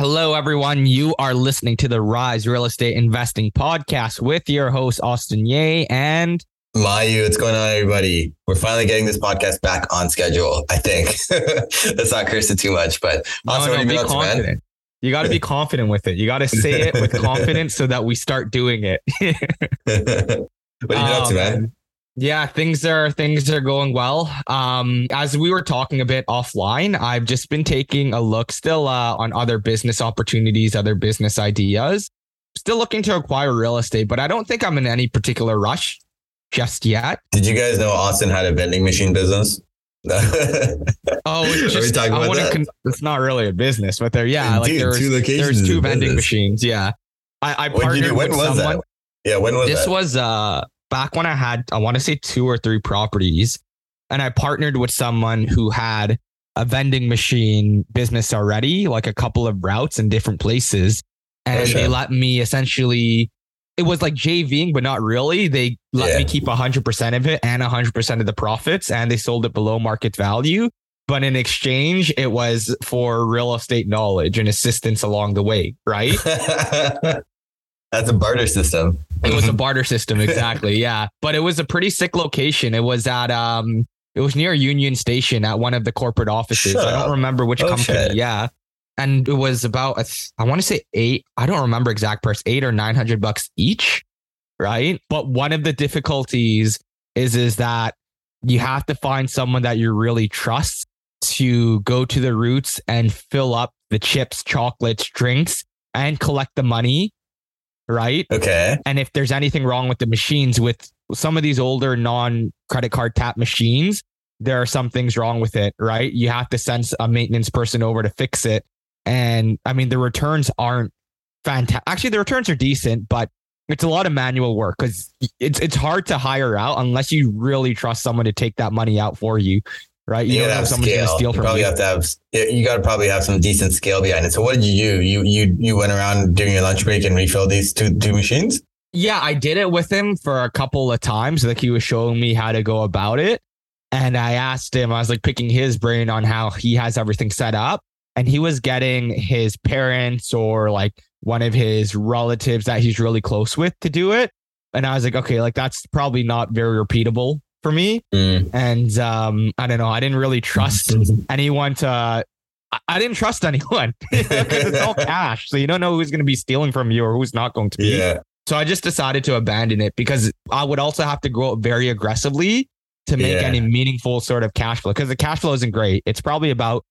Hello, everyone. You are listening to the Rise Real Estate Investing Podcast with your host, Austin Ye and Mayu. What's going on, everybody? We're finally getting this podcast back on schedule, I think. Let's not curse it too much, but also, no, no, be confident. You got to be confident with it. You got to say it with confidence so that we start doing it. what are you oh, up to, oh, man? Yeah, things are things are going well. Um, as we were talking a bit offline, I've just been taking a look still uh, on other business opportunities, other business ideas. Still looking to acquire real estate, but I don't think I'm in any particular rush just yet. Did you guys know Austin had a vending machine business? oh, it's just, I about con- it's not really a business, but there, yeah, like Dude, there's two there's two vending business. machines. Yeah, I, I partnered with someone. That? Yeah, when was this? That? Was uh back when I had, I want to say two or three properties, and I partnered with someone who had a vending machine business already, like a couple of routes in different places. And sure. they let me essentially, it was like JVing, but not really. They let yeah. me keep 100% of it and 100% of the profits, and they sold it below market value. But in exchange, it was for real estate knowledge and assistance along the way, right? That's a barter system. it was a barter system, exactly. Yeah. But it was a pretty sick location. It was at um it was near Union Station at one of the corporate offices. Shut I don't up. remember which oh, company. Shit. Yeah. And it was about I want to say eight, I don't remember exact price, eight or nine hundred bucks each. Right. But one of the difficulties is is that you have to find someone that you really trust to go to the routes and fill up the chips, chocolates, drinks, and collect the money right? Okay. And if there's anything wrong with the machines, with some of these older non credit card tap machines, there are some things wrong with it, right? You have to send a maintenance person over to fix it. And I mean, the returns aren't fantastic. Actually, the returns are decent, but it's a lot of manual work because it's it's hard to hire out unless you really trust someone to take that money out for you right? You, you gotta have scale. Steal you probably you. have to have. You got to probably have some decent scale behind it. So what did you do? You you you went around during your lunch break and refilled these two two machines. Yeah, I did it with him for a couple of times. Like he was showing me how to go about it, and I asked him. I was like picking his brain on how he has everything set up, and he was getting his parents or like one of his relatives that he's really close with to do it. And I was like, okay, like that's probably not very repeatable for me. Mm. And um, I don't know, I didn't really trust anyone to. I didn't trust anyone because it's all cash. So you don't know who's going to be stealing from you or who's not going to be. Yeah. So I just decided to abandon it because I would also have to grow up very aggressively to make yeah. any meaningful sort of cash flow because the cash flow isn't great. It's probably about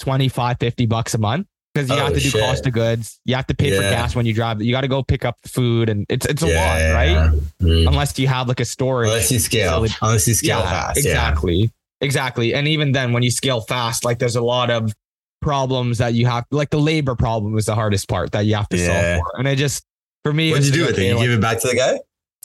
25, 50 bucks a month because you oh, have to do shit. cost of goods. You have to pay yeah. for gas when you drive. You got to go pick up the food, and it's it's a yeah, lot, right? Mm. Unless you have like a storage. Unless you scale. Unless you scale fast. Exactly. Exactly. And even then, when you scale fast, like there's a lot of problems that you have. Like the labor problem is the hardest part that you have to solve for. And it just for me, what did you do with it? You like, give it back to the guy.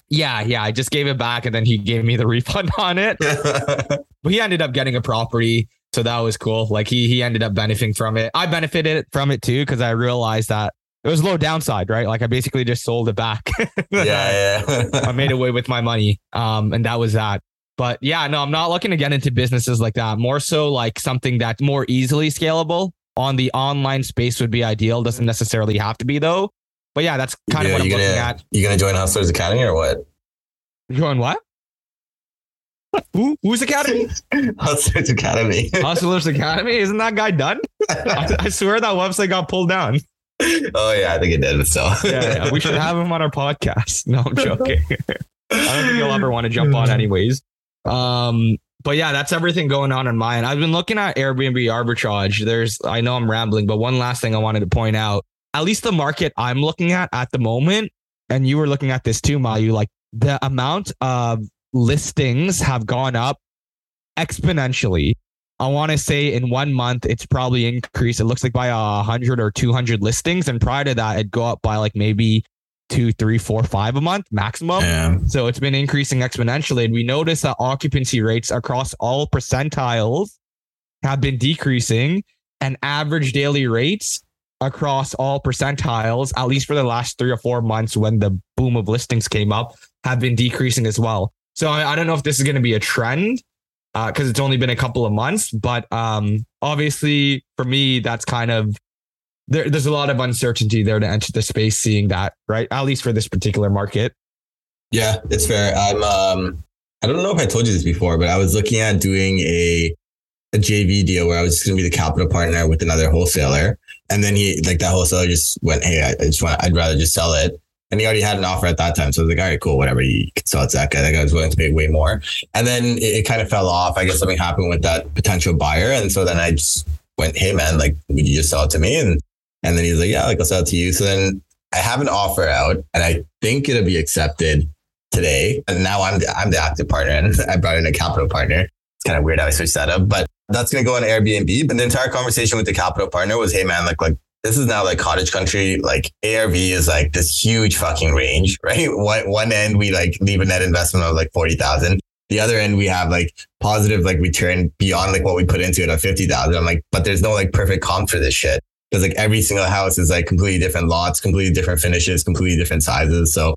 Yeah, yeah. I just gave it back, and then he gave me the refund on it. but he ended up getting a property so that was cool. Like he he ended up benefiting from it. I benefited from it too because I realized that it was low downside, right? Like I basically just sold it back. yeah, yeah. I made away with my money. Um, and that was that. But yeah, no, I'm not looking to get into businesses like that. More so like something that's more easily scalable on the online space would be ideal. Doesn't necessarily have to be though. But yeah, that's kind yeah, of what I'm gonna, looking at. You gonna join Hustlers Academy or what? Join what? Who? Who's Academy? Hustlers Academy. Hustlers Academy? Isn't that guy done? I, I, swear that website got pulled down. Oh yeah, I think it did, still. yeah, yeah, we should have him on our podcast. No, I'm joking. I don't think he'll ever want to jump on anyways. Um, but yeah, that's everything going on in mine. I've been looking at Airbnb arbitrage. There's, I know I'm rambling, but one last thing I wanted to point out. At least the market I'm looking at at the moment, and you were looking at this too, Mayu, like the amount of listings have gone up exponentially. I want to say in one month, it's probably increased. It looks like by a hundred or 200 listings. And prior to that, it'd go up by like maybe two, three, four, five a month maximum. Yeah. So it's been increasing exponentially. And we notice that occupancy rates across all percentiles have been decreasing and average daily rates across all percentiles, at least for the last three or four months when the boom of listings came up, have been decreasing as well. So I, I don't know if this is going to be a trend because uh, it's only been a couple of months, but um, obviously for me, that's kind of there, there's a lot of uncertainty there to enter the space, seeing that right, at least for this particular market. Yeah, it's fair. I'm um, I don't know if I told you this before, but I was looking at doing a a JV deal where I was just going to be the capital partner with another wholesaler. And then he, like that wholesaler just went, Hey, I just want, I'd rather just sell it. And he already had an offer at that time. So I was like, all right, cool, whatever. You can sell it to that guy. That guy was willing to pay way more. And then it, it kind of fell off. I guess something happened with that potential buyer. And so then I just went, Hey man, like, would you just sell it to me? And, and then he's like, yeah, like I'll sell it to you. So then I have an offer out and I think it'll be accepted today. And now I'm the, I'm the active partner and I brought in a capital partner. It's kind of weird how I switched that up, but that's going to go on Airbnb. But the entire conversation with the capital partner was, hey man, like like this is now like cottage country. Like ARV is like this huge fucking range, right? One one end we like leave a net investment of like forty thousand. The other end we have like positive like return beyond like what we put into it of fifty thousand. I'm like, but there's no like perfect comp for this shit because like every single house is like completely different lots, completely different finishes, completely different sizes. So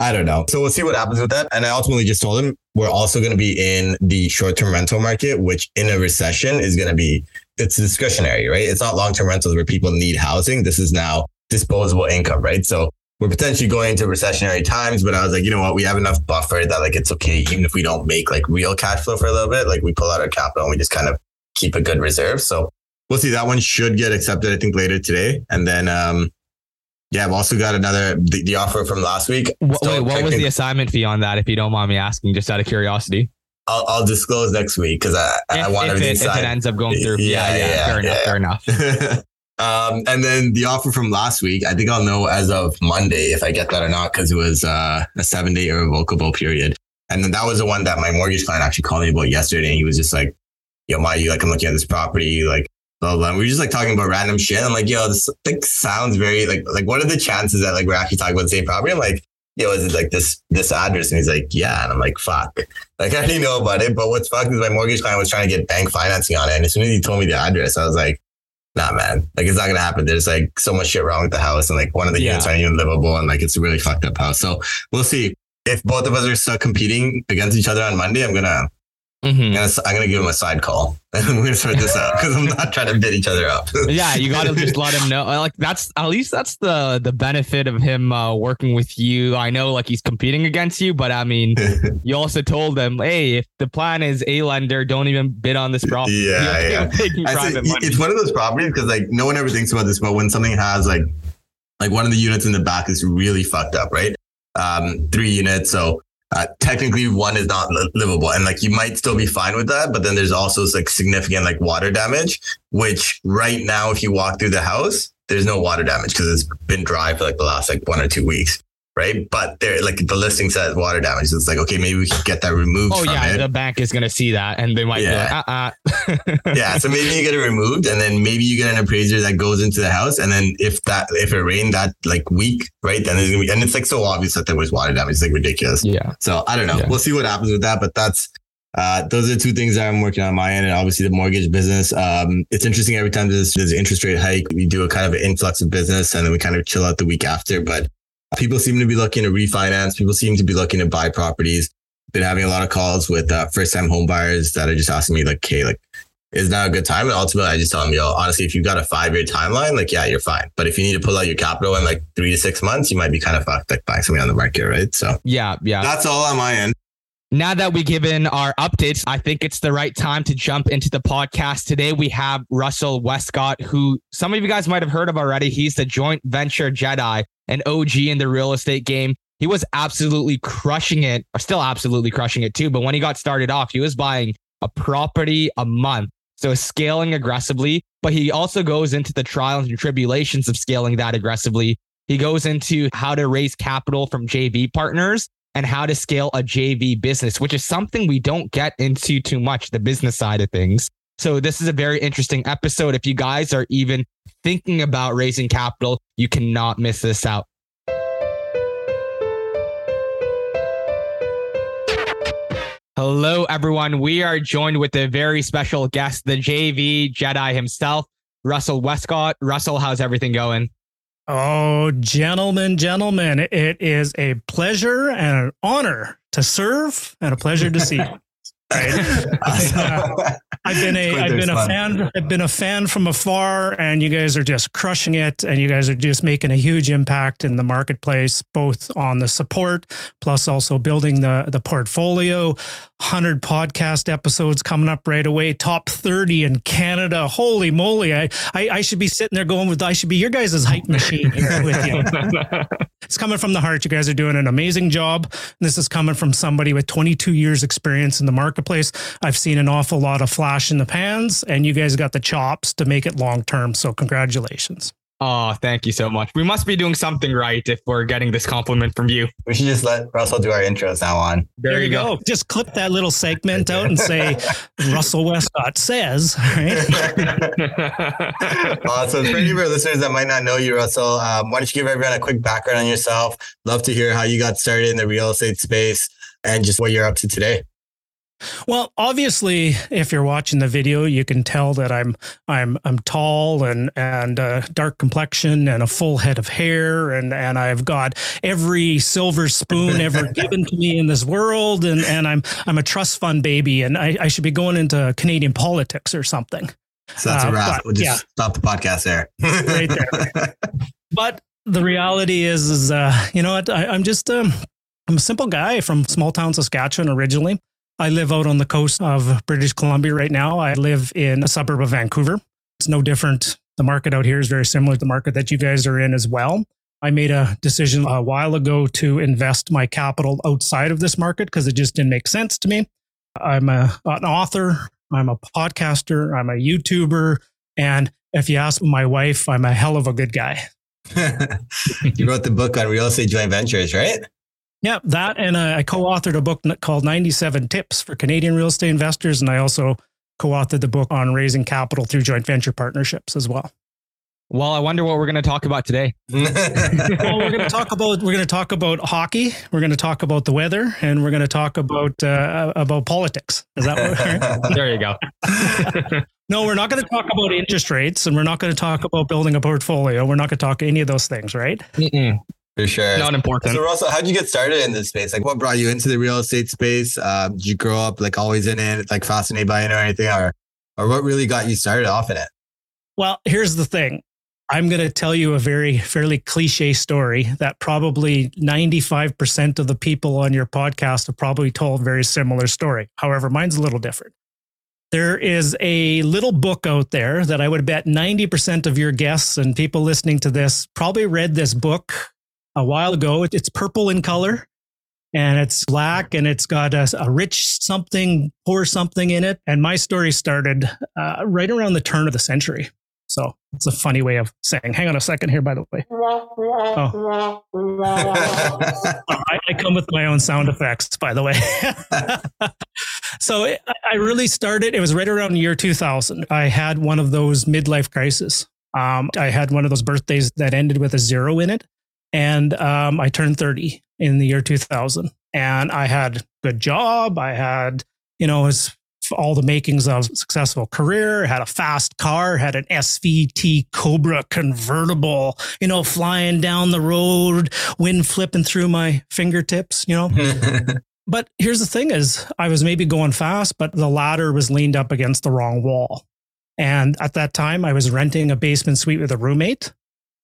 I don't know. So we'll see what happens with that. And I ultimately just told him we're also going to be in the short term rental market, which in a recession is going to be, it's discretionary, right? It's not long term rentals where people need housing. This is now disposable income, right? So we're potentially going into recessionary times, but I was like, you know what? We have enough buffer that like it's okay, even if we don't make like real cash flow for a little bit, like we pull out our capital and we just kind of keep a good reserve. So we'll see. That one should get accepted, I think, later today. And then um, yeah, I've also got another the, the offer from last week. Wait, what was the assignment fee on that? If you don't mind me asking, just out of curiosity. I'll, I'll disclose next week because I, if, I want if everything it, If it ends up going through, yeah, yeah, yeah, yeah fair yeah, enough, fair enough. um, and then the offer from last week, I think I'll know as of Monday if I get that or not because it was uh, a seven day irrevocable period. And then that was the one that my mortgage client actually called me about yesterday. And he was just like, "Yo, my, you like I'm looking at this property, like blah, blah. blah. We were just like talking about random shit. I'm like, yo, this like sounds very like like what are the chances that like we're actually talking about the same property? I'm like, yo, is it like this this address? And he's like, yeah. And I'm like, fuck. Like I already know about it, but what's fucked is my mortgage client was trying to get bank financing on it. And as soon as he told me the address, I was like, nah, man, like it's not gonna happen. There's like so much shit wrong with the house, and like one of the yeah. units aren't even livable, and like it's a really fucked up house. So we'll see. If both of us are still competing against each other on Monday, I'm gonna Mm-hmm. I'm, gonna, I'm, gonna, give him a side call and we're gonna sort this out because I'm not trying to bid each other up. yeah, you gotta just let him know. Like that's at least that's the the benefit of him uh, working with you. I know like he's competing against you, but I mean, you also told him, hey, if the plan is a lender, don't even bid on this property. Yeah, yeah. it's one of those properties because like no one ever thinks about this, but when something has like like one of the units in the back is really fucked up, right? Um, three units, so uh, technically one is not li- livable and like you might still be fine with that but then there's also like significant like water damage which right now if you walk through the house there's no water damage because it's been dry for like the last like one or two weeks right? But there, like the listing says water damage. So it's like, okay, maybe we can get that removed. Oh yeah, it. the bank is gonna see that, and they might yeah. Like, uh-uh. yeah, so maybe you get it removed, and then maybe you get an appraiser that goes into the house, and then if that if it rained that like week, right, then there's gonna be, and it's like so obvious that there was water damage, it's like ridiculous. Yeah. So I don't know. Yeah. We'll see what happens with that, but that's. Uh, those are two things that I'm working on my end, and obviously the mortgage business. Um, it's interesting every time there's, there's an interest rate hike, we do a kind of an influx of business, and then we kind of chill out the week after. But people seem to be looking to refinance. People seem to be looking to buy properties. Been having a lot of calls with uh, first time home buyers that are just asking me like, "Okay, like, is now a good time?" And ultimately, I just tell them, "Yo, honestly, if you've got a five year timeline, like, yeah, you're fine. But if you need to pull out your capital in like three to six months, you might be kind of fucked like buying something on the market, right?" So yeah, yeah, that's all on my end. Now that we've given our updates, I think it's the right time to jump into the podcast. Today we have Russell Westcott, who some of you guys might have heard of already. He's the joint venture Jedi, an OG in the real estate game. He was absolutely crushing it, or still absolutely crushing it too. But when he got started off, he was buying a property a month. So scaling aggressively, but he also goes into the trials and tribulations of scaling that aggressively. He goes into how to raise capital from JV partners and how to scale a JV business, which is something we don't get into too much, the business side of things. So this is a very interesting episode. If you guys are even thinking about raising capital, you cannot miss this out. Hello, everyone. We are joined with a very special guest, the JV Jedi himself, Russell Westcott. Russell, how's everything going? Oh, gentlemen, gentlemen, it is a pleasure and an honor to serve and a pleasure to see. Right? uh, I've been a I've been a fun. fan I've been a fan from afar, and you guys are just crushing it, and you guys are just making a huge impact in the marketplace, both on the support plus also building the the portfolio. 100 podcast episodes coming up right away, top 30 in Canada. Holy moly. I, I, I should be sitting there going with, I should be your guys' hype machine here with you. it's coming from the heart. You guys are doing an amazing job. This is coming from somebody with 22 years experience in the marketplace. I've seen an awful lot of flash in the pans and you guys got the chops to make it long term. So congratulations. Oh, thank you so much. We must be doing something right if we're getting this compliment from you. We should just let Russell do our intros now on. There, there you go. go. Just clip that little segment out and say Russell Westcott says. Right? awesome. For any of our listeners that might not know you, Russell, um, why don't you give everyone a quick background on yourself? Love to hear how you got started in the real estate space and just what you're up to today. Well, obviously, if you're watching the video, you can tell that I'm I'm I'm tall and and uh, dark complexion and a full head of hair and and I've got every silver spoon ever given to me in this world and and I'm I'm a trust fund baby and I, I should be going into Canadian politics or something. So that's uh, a wrap. But, we'll just yeah. stop the podcast there. right there. But the reality is, is uh, you know what? I, I'm just um, I'm a simple guy from small town Saskatchewan originally. I live out on the coast of British Columbia right now. I live in a suburb of Vancouver. It's no different. The market out here is very similar to the market that you guys are in as well. I made a decision a while ago to invest my capital outside of this market because it just didn't make sense to me. I'm a, an author, I'm a podcaster, I'm a YouTuber, and if you ask my wife, I'm a hell of a good guy. you wrote the book on real estate joint ventures, right? Yeah, that and uh, I co-authored a book called 97 Tips for Canadian Real Estate Investors, and I also co-authored the book on raising capital through joint venture partnerships as well. Well, I wonder what we're going to talk about today. well, we're going to talk about we're going to talk about hockey. We're going to talk about the weather, and we're going to talk about uh, about politics. Is that what? there you go. no, we're not going to talk about interest rates, and we're not going to talk about building a portfolio. We're not going to talk any of those things, right? Mm-mm. For sure. Not important. So Russell, how'd you get started in this space? Like what brought you into the real estate space? Um, did you grow up like always in it, like fascinated by it or anything? Or or what really got you started off in it? Well, here's the thing. I'm going to tell you a very fairly cliche story that probably 95% of the people on your podcast have probably told a very similar story. However, mine's a little different. There is a little book out there that I would bet 90% of your guests and people listening to this probably read this book a while ago. It's purple in color and it's black and it's got a, a rich something, poor something in it. And my story started uh, right around the turn of the century. So it's a funny way of saying, hang on a second here, by the way. Oh. I, I, come with my own sound effects, by the way. so it, I really started, it was right around the year 2000. I had one of those midlife crises. Um, I had one of those birthdays that ended with a zero in it and um, I turned 30 in the year 2000. And I had a good job. I had, you know, was all the makings of successful career. Had a fast car. Had an SVT Cobra convertible. You know, flying down the road, wind flipping through my fingertips. You know. but here's the thing: is I was maybe going fast, but the ladder was leaned up against the wrong wall. And at that time, I was renting a basement suite with a roommate.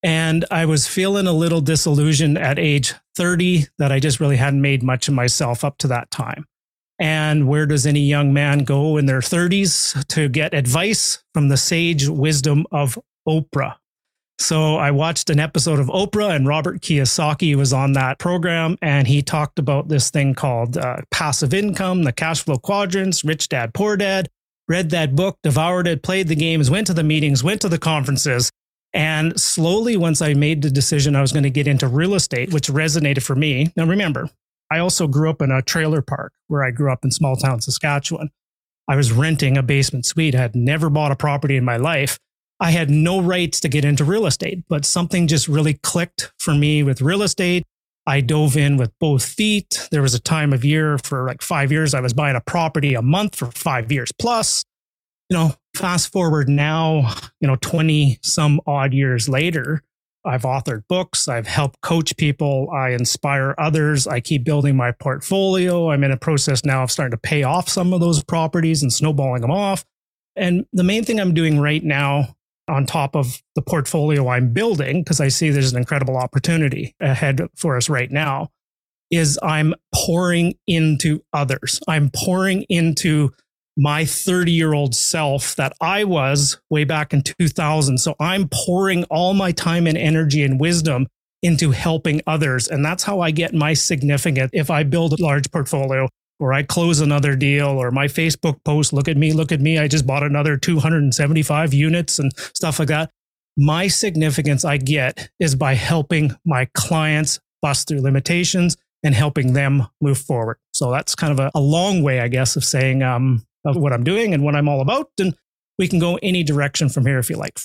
And I was feeling a little disillusioned at age 30 that I just really hadn't made much of myself up to that time. And where does any young man go in their 30s to get advice from the sage wisdom of Oprah? So I watched an episode of Oprah, and Robert Kiyosaki was on that program, and he talked about this thing called uh, passive income, the cash flow quadrants, rich dad, poor dad. Read that book, devoured it, played the games, went to the meetings, went to the conferences, and slowly, once I made the decision I was going to get into real estate, which resonated for me. Now, remember, I also grew up in a trailer park where I grew up in small town Saskatchewan. I was renting a basement suite. I had never bought a property in my life. I had no rights to get into real estate, but something just really clicked for me with real estate. I dove in with both feet. There was a time of year for like five years, I was buying a property a month for five years plus. You know, fast forward now, you know, 20 some odd years later, I've authored books. I've helped coach people. I inspire others. I keep building my portfolio. I'm in a process now of starting to pay off some of those properties and snowballing them off. And the main thing I'm doing right now, on top of the portfolio I'm building, because I see there's an incredible opportunity ahead for us right now, is I'm pouring into others. I'm pouring into my 30 year old self that I was way back in 2000. So I'm pouring all my time and energy and wisdom into helping others. And that's how I get my significant. If I build a large portfolio or I close another deal or my Facebook post, look at me, look at me. I just bought another 275 units and stuff like that. My significance I get is by helping my clients bust through limitations and helping them move forward. So that's kind of a, a long way, I guess, of saying um, of what I'm doing and what I'm all about. And we can go any direction from here if you like.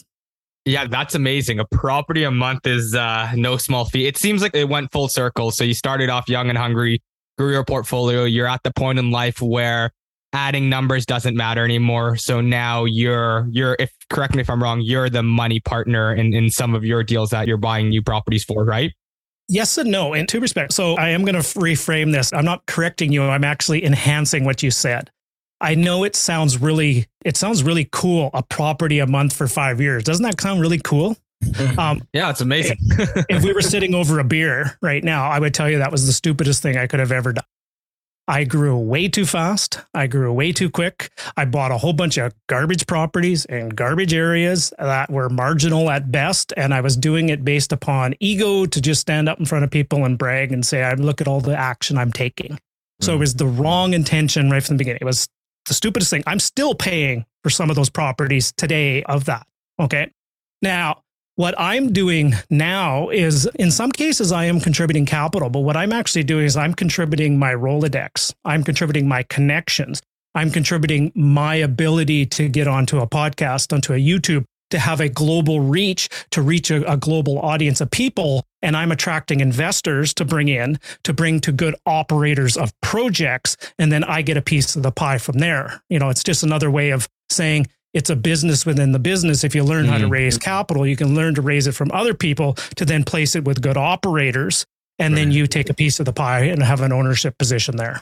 Yeah, that's amazing. A property a month is uh, no small fee. It seems like it went full circle. So you started off young and hungry, grew your portfolio. You're at the point in life where adding numbers doesn't matter anymore. So now you're you're if correct me if I'm wrong, you're the money partner in, in some of your deals that you're buying new properties for, right? Yes and no, in two respects. So I am going to reframe this. I'm not correcting you. I'm actually enhancing what you said. I know it sounds really, it sounds really cool. A property a month for five years. Doesn't that sound really cool? Um, yeah, it's amazing. if we were sitting over a beer right now, I would tell you that was the stupidest thing I could have ever done. I grew way too fast. I grew way too quick. I bought a whole bunch of garbage properties and garbage areas that were marginal at best. And I was doing it based upon ego to just stand up in front of people and brag and say, I look at all the action I'm taking. So it was the wrong intention right from the beginning. It was the stupidest thing. I'm still paying for some of those properties today of that. Okay. Now, what I'm doing now is in some cases, I am contributing capital, but what I'm actually doing is I'm contributing my Rolodex, I'm contributing my connections, I'm contributing my ability to get onto a podcast, onto a YouTube, to have a global reach, to reach a, a, global audience of people. And I'm attracting investors to bring in, to bring to good operators of projects. And then I get a piece of the pie from there. You know, it's just another way of saying it's a business within the business. If you learn mm-hmm. how to mm-hmm. raise capital, you can learn to raise it from other people to then place it with good operators. And right. then you take a piece of the pie and have an ownership position there.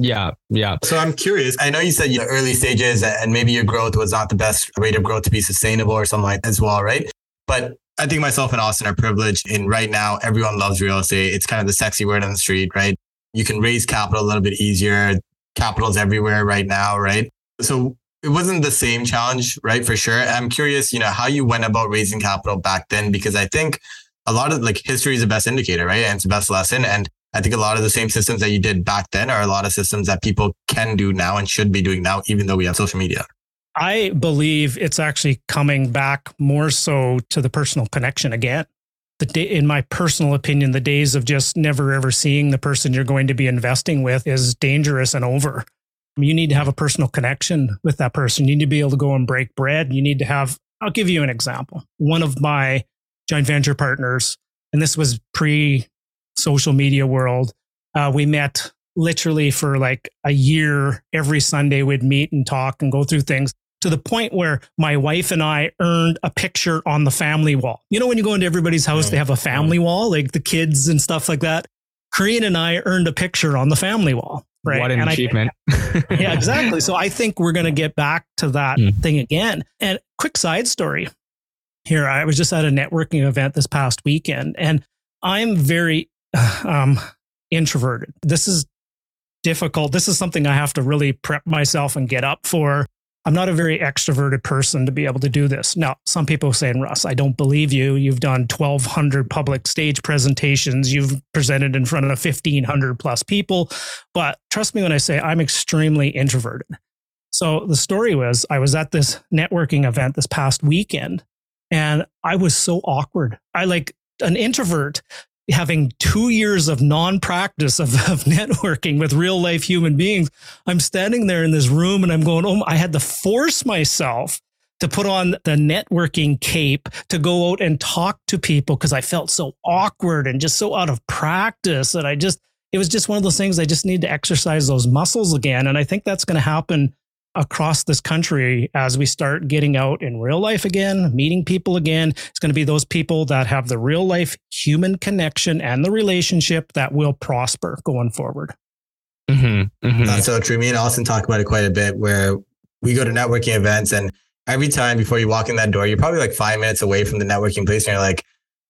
Yeah, yeah. So I'm curious. I know you said know, early stages and maybe your growth was not the best rate of growth to be sustainable or something like that as well, right? But I think myself and Austin are privileged in right now, everyone loves real estate. It's kind of the sexy word on the street, right? You can raise capital a little bit easier. Capital's everywhere right now, right? So it wasn't the same challenge, right? For sure. I'm curious, you know, how you went about raising capital back then, because I think a lot of like history is the best indicator, right? And it's the best lesson. And I think a lot of the same systems that you did back then are a lot of systems that people can do now and should be doing now, even though we have social media. I believe it's actually coming back more so to the personal connection again. The day, in my personal opinion, the days of just never ever seeing the person you're going to be investing with is dangerous and over. You need to have a personal connection with that person. You need to be able to go and break bread. You need to have, I'll give you an example. One of my joint venture partners, and this was pre social media world. Uh, we met literally for like a year. Every Sunday, we'd meet and talk and go through things to the point where my wife and I earned a picture on the family wall. You know, when you go into everybody's house, they have a family wall, like the kids and stuff like that. Korean and I earned a picture on the family wall. Right. What an and achievement. I, yeah, exactly. So I think we're going to get back to that mm. thing again. And quick side story here. I was just at a networking event this past weekend and I'm very um, introverted. This is difficult. This is something I have to really prep myself and get up for. I'm not a very extroverted person to be able to do this. Now, some people saying, Russ, I don't believe you. You've done 1,200 public stage presentations. You've presented in front of 1,500 plus people. But trust me when I say I'm extremely introverted. So the story was I was at this networking event this past weekend and I was so awkward. I like an introvert having two years of non-practice of, of networking with real life human beings i'm standing there in this room and i'm going oh i had to force myself to put on the networking cape to go out and talk to people because I felt so awkward and just so out of practice. that I just, it was just one of those things I just need to exercise those muscles again. And I think that's going to happen across this country as we start getting out in real life again, meeting people again. It's going to be those people that have the real life human connection and the relationship that will prosper going forward. Mm-hmm, mm-hmm. That's so true. Me and Austin talk about it quite a bit where we go to networking events and every time before you walk in that door, you're probably like five minutes away from the networking place and you're like,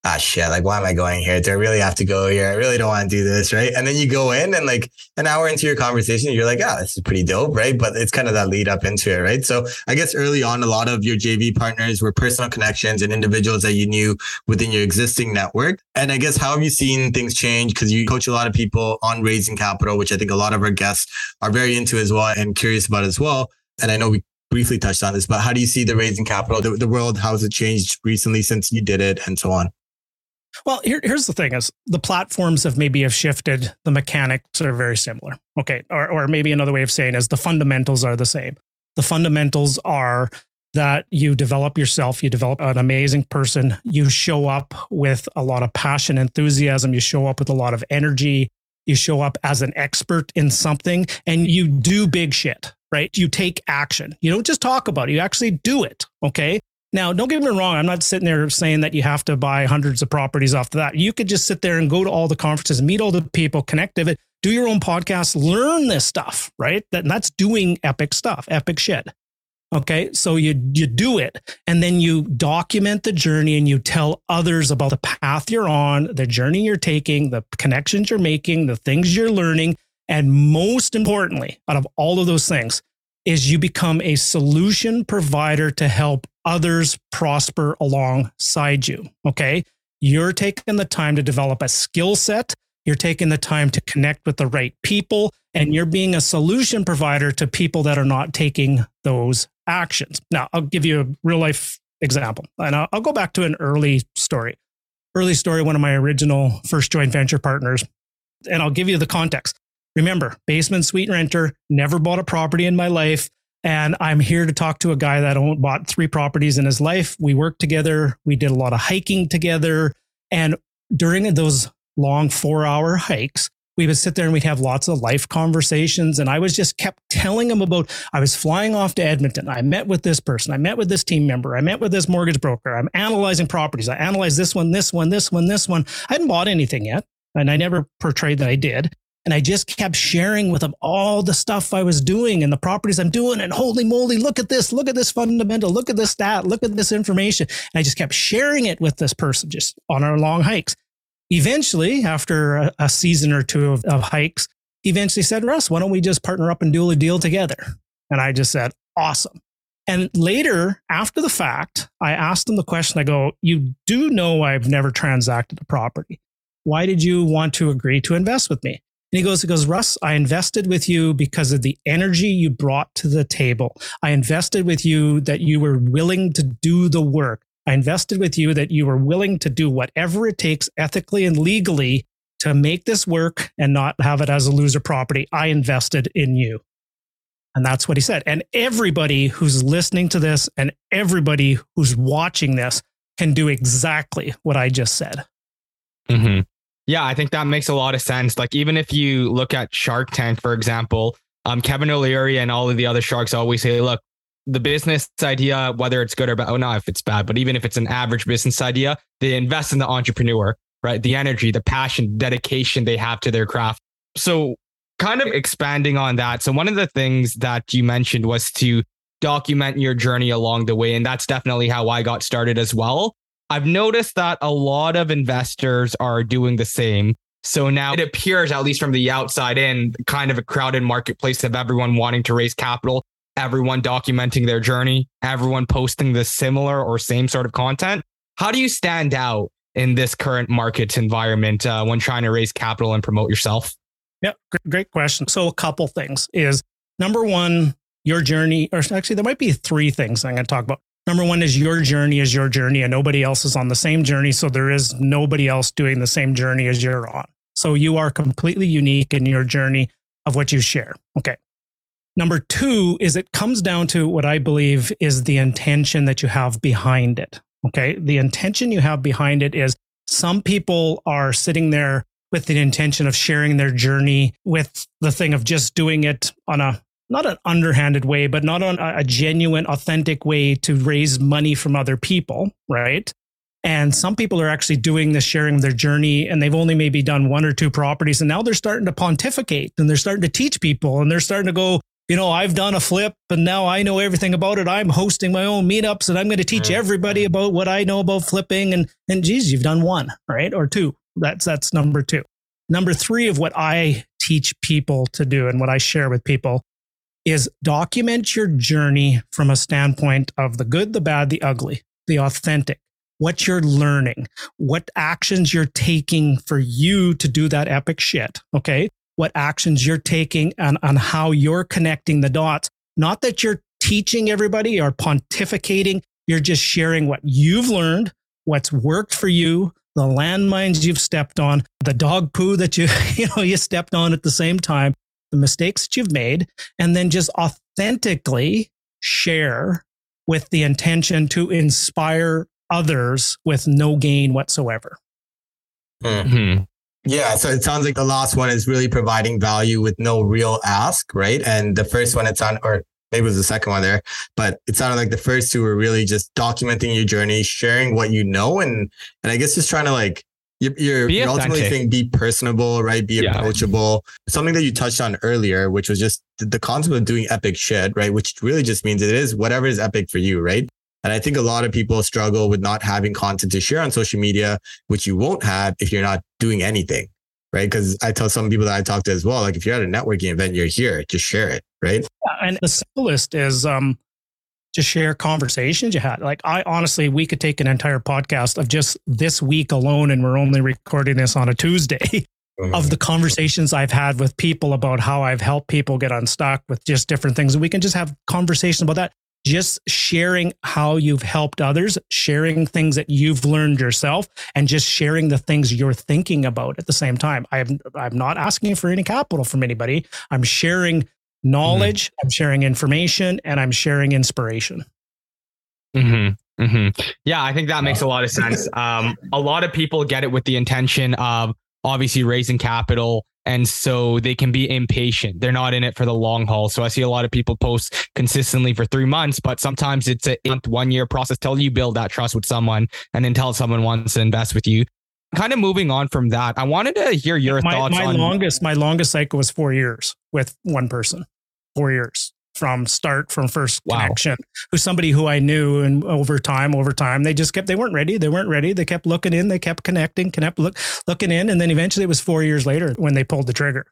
ah shit, like why am I going here? Do I really have to go here? I really don't want to do this, right? And then you go in and like an hour into your conversation, you're like, ah, oh, this is pretty dope, right? But it's kind of that lead up into it, right? So I guess early on, a lot of your JV partners were personal connections and individuals that you knew within your existing network. And I guess how have you seen things change? Because you coach a lot of people on raising capital, which I think a lot of our guests are very into as well and curious about as well. And I know we briefly touched on this, but how do you see the raising capital, the, the world, how has it changed recently since you did it and so on? Well, here, here's the thing: is the platforms have maybe have shifted. The mechanics are very similar. Okay, or or maybe another way of saying is the fundamentals are the same. The fundamentals are that you develop yourself, you develop an amazing person, you show up with a lot of passion, enthusiasm, you show up with a lot of energy, you show up as an expert in something, and you do big shit. Right? You take action. You don't just talk about it; you actually do it. Okay. Now, don't get me wrong. I'm not sitting there saying that you have to buy hundreds of properties off of that. You could just sit there and go to all the conferences, meet all the people, connect with it, do your own podcast, learn this stuff, right? That, that's doing epic stuff, epic shit. Okay. So you, you do it and then you document the journey and you tell others about the path you're on, the journey you're taking, the connections you're making, the things you're learning. And most importantly, out of all of those things, is you become a solution provider to help others prosper alongside you. Okay. You're taking the time to develop a skill set. You're taking the time to connect with the right people and you're being a solution provider to people that are not taking those actions. Now, I'll give you a real life example and I'll, go back to an early story. Early story, one of my original first joint venture partners. And I'll give you the context. Remember, basement suite renter, never bought a property in my life. And I'm here to talk to a guy that owned, bought three properties in his life. We worked together. We did a lot of hiking together. And during those long four hour hikes, we would sit there and we'd have lots of life conversations. And I was just kept telling him about, I was flying off to Edmonton. I met with this person. I met with this team member. I met with this mortgage broker. I'm analyzing properties. I analyzed this one, this one, this one, this one. I hadn't bought anything yet. And I never portrayed that I did. And I just kept sharing with them all the stuff I was doing and the properties I'm doing. And holy moly, look at this, look at this fundamental, look at this stat, look at this information. And I just kept sharing it with this person just on our long hikes. Eventually, after a, a season or two of, of hikes, eventually said, Russ, why don't we just partner up and do a deal together? And I just said, awesome. And later, after the fact, I asked him the question I go, You do know I've never transacted a property. Why did you want to agree to invest with me? And he goes, he goes, Russ, I invested with you because of the energy you brought to the table. I invested with you that you were willing to do the work. I invested with you that you were willing to do whatever it takes ethically and legally to make this work and not have it as a loser property. I invested in you. And that's what he said. And everybody who's listening to this and everybody who's watching this can do exactly what I just said. Mm-hmm. Yeah, I think that makes a lot of sense. Like even if you look at Shark Tank, for example, um, Kevin O'Leary and all of the other sharks always say, look, the business idea, whether it's good or bad, oh, not if it's bad, but even if it's an average business idea, they invest in the entrepreneur, right? The energy, the passion, dedication they have to their craft. So kind of expanding on that. So one of the things that you mentioned was to document your journey along the way. And that's definitely how I got started as well. I've noticed that a lot of investors are doing the same. So now it appears, at least from the outside in, kind of a crowded marketplace of everyone wanting to raise capital, everyone documenting their journey, everyone posting the similar or same sort of content. How do you stand out in this current market environment uh, when trying to raise capital and promote yourself? Yeah, great question. So, a couple things is number one, your journey, or actually, there might be three things I'm going to talk about number one is your journey is your journey and nobody else is on the same journey. So there is nobody else doing the same journey as you're on. So you are completely unique in your journey of what you share. Okay. Number two is it comes down to what I believe is the intention that you have behind it. Okay. The intention you have behind it is some people are sitting there with the intention of sharing their journey with the thing of just doing it on a not an underhanded way, but not on a, genuine, authentic way to raise money from other people, right? And some people are actually doing this, sharing of their journey, and they've only maybe done one or two properties. And now they're starting to pontificate and they're starting to teach people and they're starting to go, you know, I've done a flip and now I know everything about it. I'm hosting my own meetups and I'm going to teach mm. everybody about what I know about flipping. And, and geez, you've done one, right? Or two. That's, that's number two. Number three of what I teach people to do and what I share with people is document your journey from a standpoint of the good, the bad, the ugly, the authentic what you're learning, what actions you're taking for you to do that epic shit. Okay. What actions you're taking and on how you're connecting the dots. Not that you're teaching everybody or pontificating. You're just sharing what you've learned, what's worked for you, the landmines you've stepped on, the dog poo that you, you know, you stepped on at the same time, the mistakes that you've made, and then just authentically share with the intention to inspire others with no gain whatsoever. Mm-hmm. Yeah, so it sounds like the last one is really providing value with no real ask, right? And the first one, it's on, or maybe it was the second one there, but it sounded like the first two were really just documenting your journey, sharing what you know, and and I guess just trying to like you're, you're, you're ultimately saying be personable, right? Be yeah. approachable. Something that you touched on earlier, which was just the concept of doing epic shit, right? Which really just means it is whatever is epic for you, right? And I think a lot of people struggle with not having content to share on social media, which you won't have if you're not doing anything. Right. Cause I tell some people that I talk to as well, like if you're at a networking event, you're here, just share it. Right. And the simplest is, um, just share conversations you had. Like I honestly, we could take an entire podcast of just this week alone, and we're only recording this on a Tuesday. Mm-hmm. Of the conversations I've had with people about how I've helped people get unstuck with just different things. And we can just have conversations about that just sharing how you've helped others, sharing things that you've learned yourself, and just sharing the things you're thinking about at the same time. I'm I'm not asking for any capital from anybody. I'm sharing knowledge, mm-hmm. I'm sharing information, and I'm sharing inspiration. Hmm. Hmm. Yeah, I think that makes a lot of sense. Um, a lot of people get it with the intention of obviously raising capital and so they can be impatient. They're not in it for the long haul. So I see a lot of people post consistently for three months, but sometimes it's a month, one year process till you build that trust with someone and then tell someone wants to invest with you. Kind of moving on from that, I wanted to hear your my, thoughts my on longest. My longest cycle was four years with one person. Four years from start from first wow. connection who's somebody who I knew and over time over time they just kept they weren't ready they weren't ready they kept looking in they kept connecting kept look, looking in and then eventually it was 4 years later when they pulled the trigger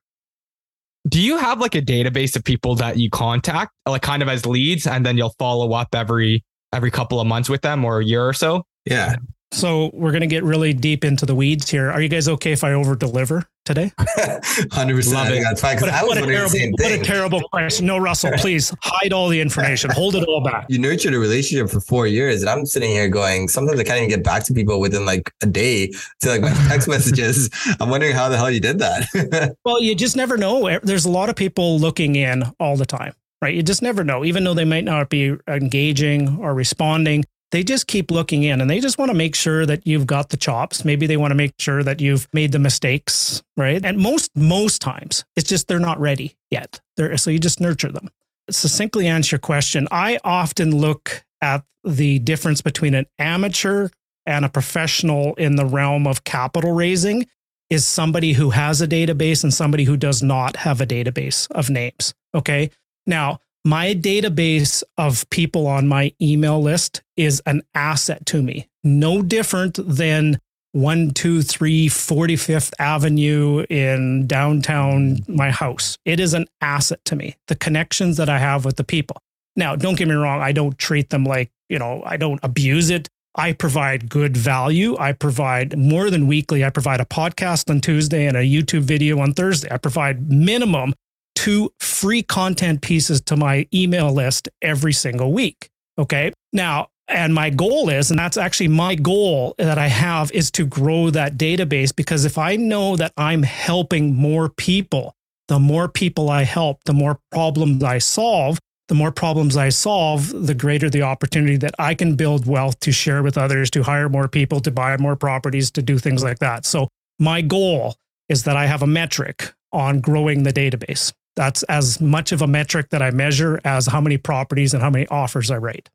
do you have like a database of people that you contact like kind of as leads and then you'll follow up every every couple of months with them or a year or so yeah so we're going to get really deep into the weeds here. Are you guys okay if I over deliver today? 100%. Love it. That's fine. What, I was what, a terrible, what a terrible question. No, Russell, please hide all the information. Hold it all back. You nurtured a relationship for four years. And I'm sitting here going, sometimes I can't even get back to people within like a day to like my text messages. I'm wondering how the hell you did that. well, you just never know. There's a lot of people looking in all the time right? You just never know, even though they might not be engaging or responding they just keep looking in and they just want to make sure that you've got the chops. Maybe they want to make sure that you've made the mistakes, right? And most most times it's just they're not ready yet. They're, so you just nurture them. Succinctly answer your question. I often look at the difference between an amateur and a professional in the realm of capital raising is somebody who has a database and somebody who does not have a database of names. Okay. Now, my database of people on my email list is an asset to me. No different than 123 45th Avenue in downtown my house. It is an asset to me. The connections that I have with the people. Now, don't get me wrong, I don't treat them like, you know, I don't abuse it. I provide good value. I provide more than weekly. I provide a podcast on Tuesday and a YouTube video on Thursday. I provide minimum two free content pieces to my email list every single week. Okay. Now, and my goal is, and that's actually my goal that I have is to grow that database because if I know that I'm helping more people the more people I help, the more problems I solve, the more problems I solve, the greater the opportunity that I can build wealth to share with others, to hire more people, to buy more properties, to do things like that. So, my goal is that I have a metric on growing the database. That's as much of a metric that I measure as how many properties and how many offers I write.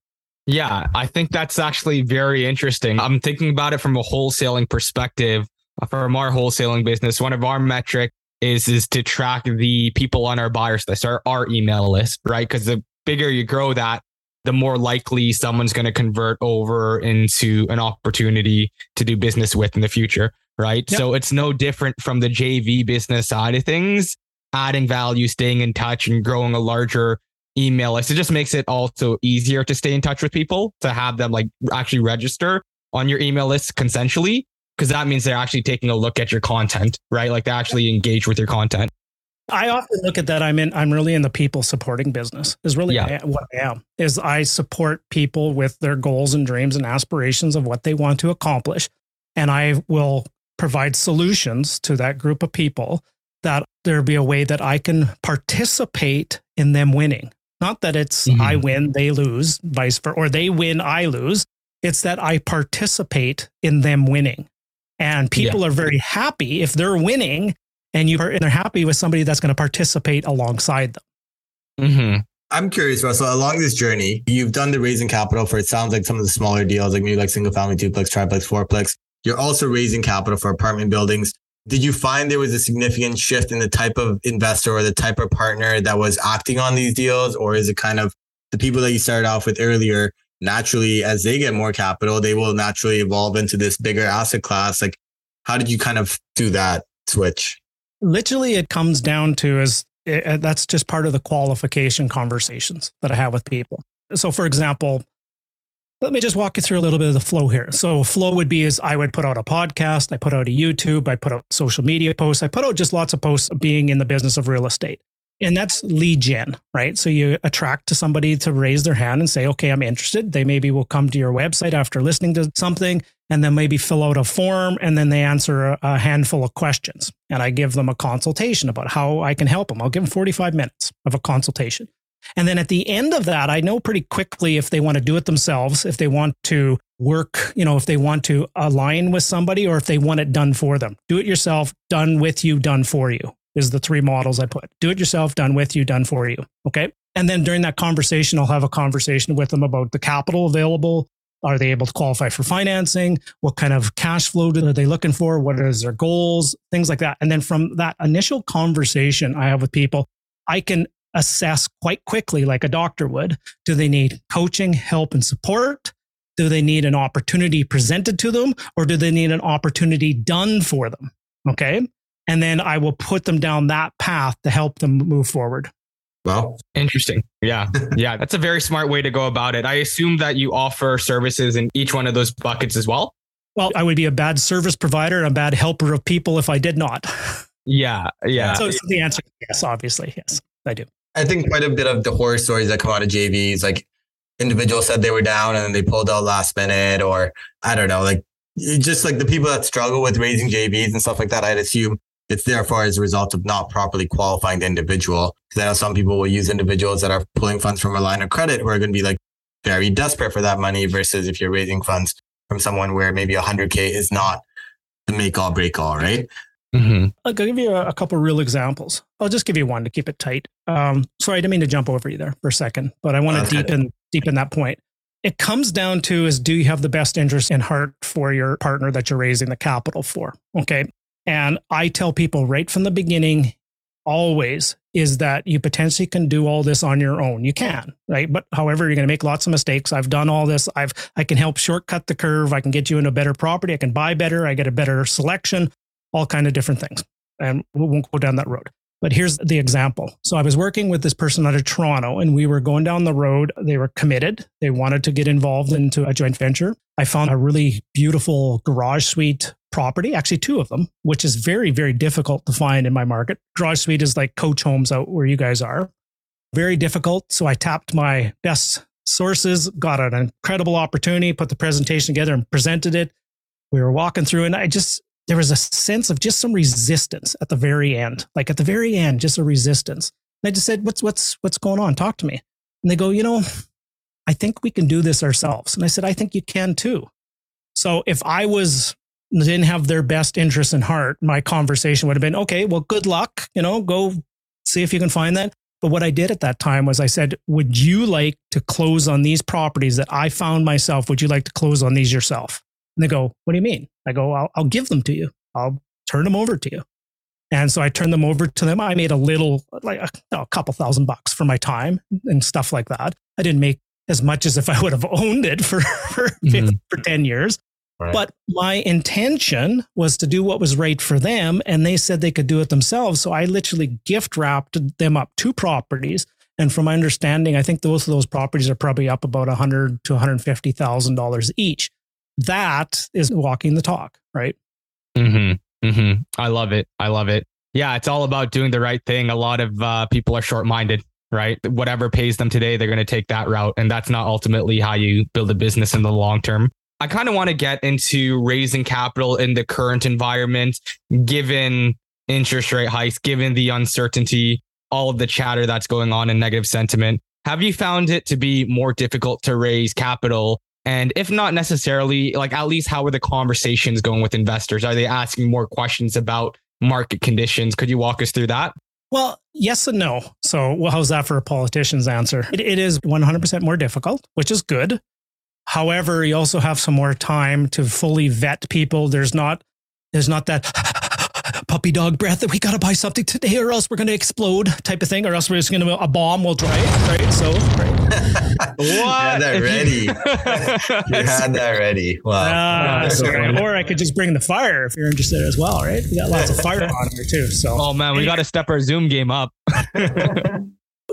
Yeah, I think that's actually very interesting. I'm thinking about it from a wholesaling perspective. Uh, from our wholesaling business, one of our metric is is to track the people on our buyers list, our, our email list, right? Because the bigger you grow that, the more likely someone's going to convert over into an opportunity to do business with in the future, right? Yep. So it's no different from the JV business side of things, adding value, staying in touch, and growing a larger email list. It just makes it also easier to stay in touch with people, to have them like actually register on your email list consensually because that means they're actually taking a look at your content, right? Like they actually engage with your content. I often look at that. I'm in. I'm really in the people supporting business. Is really yeah. what I am. Is I support people with their goals and dreams and aspirations of what they want to accomplish, and I will provide solutions to that group of people that there be a way that I can participate in them winning. Not that it's mm-hmm. I win, they lose, vice versa, or they win, I lose. It's that I participate in them winning. And people yeah. are very happy if they're winning and you are and they're happy with somebody that's going to participate alongside them. Mm-hmm. I'm curious, Russell, along this journey, you've done the raising capital for it sounds like some of the smaller deals, like maybe like single family duplex, triplex, fourplex. You're also raising capital for apartment buildings. Did you find there was a significant shift in the type of investor or the type of partner that was acting on these deals? Or is it kind of the people that you started off with earlier naturally as they get more capital, they will naturally evolve into this bigger asset class. Like, how did you kind of do that switch? Literally, it comes down to it, eh, eh, that's just part of the qualification conversations that I have with people. So, for example, let me just walk you through a little bit of the flow here. So, flow would be is I would put out a podcast, I put out a YouTube, I put out social media posts, I put out just lots of posts being in the business of real estate. And that's lead gen, right? So you attract to somebody to raise their hand and say, okay, I'm interested. They maybe will come to your website after listening to something and then maybe fill out a form and then they answer a, handful of questions. And I give them a consultation about how I can help them. I'll give them 45 minutes of a consultation. And then at the end of that, I know pretty quickly if they want to do it themselves, if they want to work, you know, if they want to align with somebody or if they want it done for them. Do it yourself, done with you, done for you is the three models I put. Do it yourself, done with you, done for you. Okay. And then during that conversation, I'll have a conversation with them about the capital available. Are they able to qualify for financing? What kind of cash flow are they looking for? What is their goals? Things like that. And then from that initial conversation I have with people, I can assess quite quickly, like a doctor would. Do they need coaching, help, and support? Do they need an opportunity presented to them or do they need an opportunity done for them? Okay and then I will put them down that path to help them move forward. Well, interesting. Yeah. yeah. That's a very smart way to go about it. I assume that you offer services in each one of those buckets as well. Well, I would be a bad service provider and a bad helper of people if I did not. Yeah. Yeah. So, so the answer yes, obviously. Yes, I do. I think quite a bit of the horror stories that come out of JVs, like individuals said they were down and then they pulled out last minute, or I don't know, like just like the people that struggle with raising JVs and stuff like that, I'd assume it's therefore as a result of not properly qualifying the individual. Because I know some people will use individuals that are pulling funds from a line of credit who are going to be like very desperate for that money versus if you're raising funds from someone where maybe 100K is not the make all break all, right? Mm-hmm. I'll give you a, a, couple real examples. I'll just give you one to keep it tight. Um, sorry, I didn't mean to jump over you there for a second, but I want to deepen deepen that point. It comes down to is do you have the best interest in heart for your partner that you're raising the capital for? Okay. And I tell people right from the beginning, always, is that you potentially can do all this on your own. You can, right? But however, you're going to make lots of mistakes. I've done all this. I've I can help shortcut the curve. I can get you into a better property. I can buy better. I get a better selection. All kind of different things. And we won't go down that road. But here's the example. So I was working with this person out of Toronto and we were going down the road. They were committed. They wanted to get involved into a joint venture. I found a really beautiful garage suite property, actually two of them, which is very, very difficult to find in my market. Garage suite is like coach homes out where you guys are. Very difficult. So I tapped my best sources, got an incredible opportunity, put the presentation together and presented it. We were walking through and I just there was a sense of just some resistance at the very end, like at the very end, just a resistance. And I just said, "What's what's what's going on? Talk to me." And they go, "You know, I think we can do this ourselves." And I said, "I think you can too." So if I was didn't have their best interest in heart, my conversation would have been, "Okay, well, good luck. You know, go see if you can find that." But what I did at that time was I said, Would you like to close on these properties that I found myself? Would you like to close on these yourself? And they go, What do you mean? I go, I'll, I'll give them to you. I'll turn them over to you. And so I turned them over to them. I made a little, like a, a couple thousand bucks for my time and stuff like that. I didn't make as much as if I would have owned it for, for, mm-hmm. for 10 years. Right. But my intention was to do what was right for them. And they said they could do it themselves. So I literally gift wrapped them up two properties. And from my understanding, I think of those properties are probably up about a hundred to one hundred fifty thousand dollars each. That is walking the talk, right? Mm-hmm. Mm-hmm. I love it. I love it. Yeah, it's all about doing the right thing. A lot of uh, people are short-minded, right? Whatever pays them today, they're going to take that route, and that's not ultimately how you build a business in the long term. I kind of want to get into raising capital in the current environment, given interest rate hikes, given the uncertainty, all of the chatter that's going on in negative sentiment. Have you found it to be more difficult to raise capital? And if not necessarily, like at least how are the conversations going with investors? Are they asking more questions about market conditions? Could you walk us through that? Well, yes and no. So, well, how's that for a politician's answer? it, it is 100% more difficult, which is good. However, you also have some more time to fully vet people. There's not there's not that puppy dog breath that we got to buy something today or else we're going to explode type of thing or else we're just going to a bomb will dry it right? So right. what you had that ready. You had that ready. Wow. Uh, so or i could just bring the fire if you're interested as well right? We got lots of fire on here too so. Oh man we got to step our zoom game up.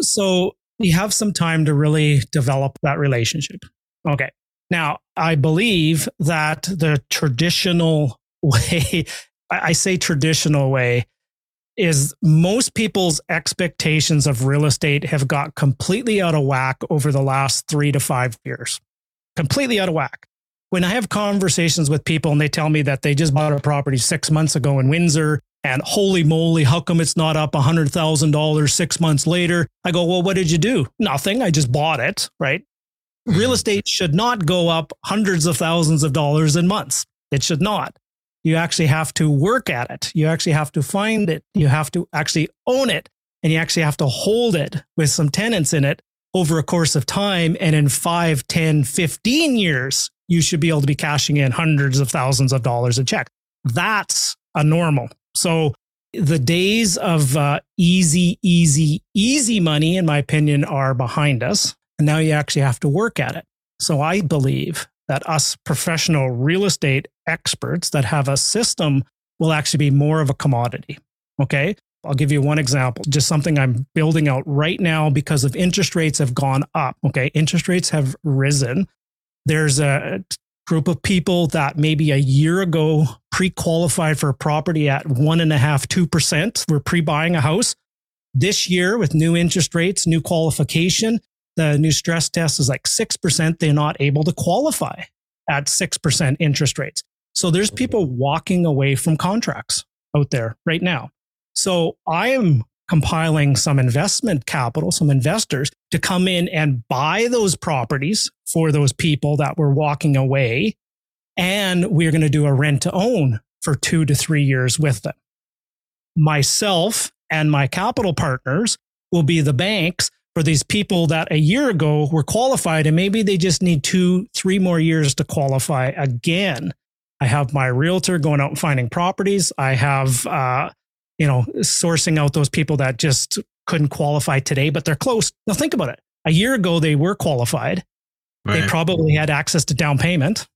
So you have some time to really develop that relationship. Okay. Now, I believe that the traditional way, I say traditional way, is most people's expectations of real estate have got completely out of whack over the last three to five years. Completely out of whack. When I have conversations with people and they tell me that they just bought a property six months ago in Windsor and holy moly, how come it's not up $100,000 six months later? I go, well, what did you do? Nothing. I just bought it, right? Mm-hmm. real estate should not go up hundreds of thousands of dollars in months. It should not. You actually have to work at it. You actually have to find it. You have to actually own it. And you actually have to hold it with some tenants in it over a course of time. And in 5, 10, 15 years, you should be able to be cashing in hundreds of thousands of dollars a check. That's a normal. So the days of uh, easy, easy, easy money, in my opinion, are behind us. And now you actually have to work at it. So I believe that us professional real estate experts that have a system will actually be more of a commodity. Okay. I'll give you one example, just something I'm building out right now because of interest rates have gone up. Okay. Interest rates have risen. There's a group of people that maybe a year ago pre qualified for a property at one and a half, 2%. We're pre buying a house. This year, with new interest rates, new qualification, the new stress test is like 6%, they're not able to qualify at 6% interest rates. So there's mm-hmm. people walking away from contracts out there right now. So I am compiling some investment capital, some investors to come in and buy those properties for those people that were walking away. And we're going to do a rent to own for two to three years with them. Myself and my capital partners will be the banks for these people that a year ago were qualified and maybe they just need two, three more years to qualify again. I have my realtor going out and finding properties. I have, uh, you know, sourcing out those people that just couldn't qualify today, but they're close. Now think about it. A year ago, they were qualified. Right. They probably had access to down payment,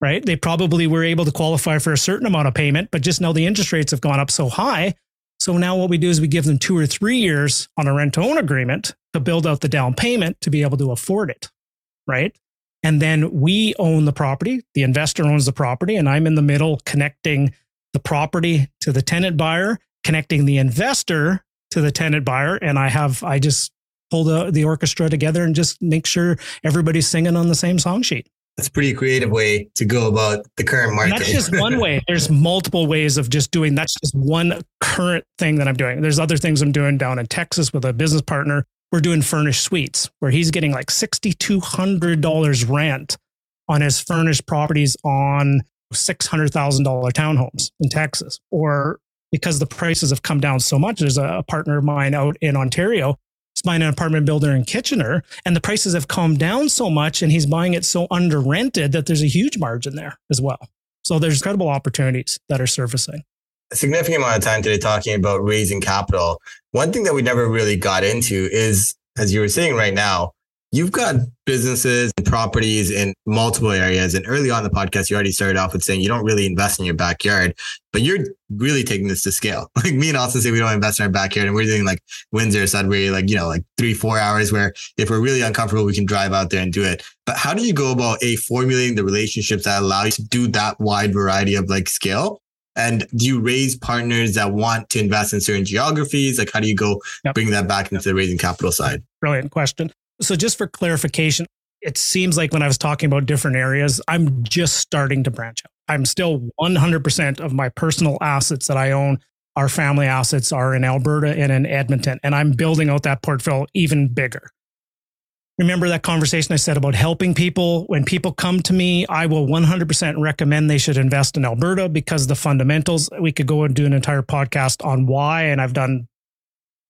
right? They probably were able to qualify for a certain amount of payment, but just now the interest rates have gone up so high so now what we do is we give them two or three years on a rent to own agreement to build out the down payment to be able to afford it. Right. And then we own the property. The investor owns the property and I'm in the middle connecting the property to the tenant buyer, connecting the investor to the tenant buyer. And I have, I just pull the, the orchestra together and just make sure everybody's singing on the same song sheet. That's a pretty creative way to go about the current market. And that's just one way. There's multiple ways of just doing. That's just one current thing that I'm doing. There's other things I'm doing down in Texas with a business partner. We're doing furnished suites where he's getting like $6,200 rent on his furnished properties on $600,000 townhomes in Texas. Or because the prices have come down so much, there's a partner of mine out in Ontario buying an apartment builder in Kitchener and the prices have come down so much and he's buying it so under rented that there's a huge margin there as well. So there's incredible opportunities that are surfacing. A significant amount of time today talking about raising capital. One thing that we never really got into is, as you were saying right now, You've got businesses and properties in multiple areas. And early on the podcast, you already started off with saying you don't really invest in your backyard, but you're really taking this to scale. Like me and Austin say we don't invest in our backyard and we're doing like Windsor Sudbury, like, you know, like three, four hours where if we're really uncomfortable, we can drive out there and do it. But how do you go about a formulating the relationships that allow you to do that wide variety of like scale? And do you raise partners that want to invest in certain geographies? Like, how do you go yep. bring that back into the raising capital side? Brilliant question. So, just for clarification, it seems like when I was talking about different areas, I'm just starting to branch out. I'm still 100% of my personal assets that I own, our family assets are in Alberta and in Edmonton, and I'm building out that portfolio even bigger. Remember that conversation I said about helping people? When people come to me, I will 100% recommend they should invest in Alberta because the fundamentals, we could go and do an entire podcast on why, and I've done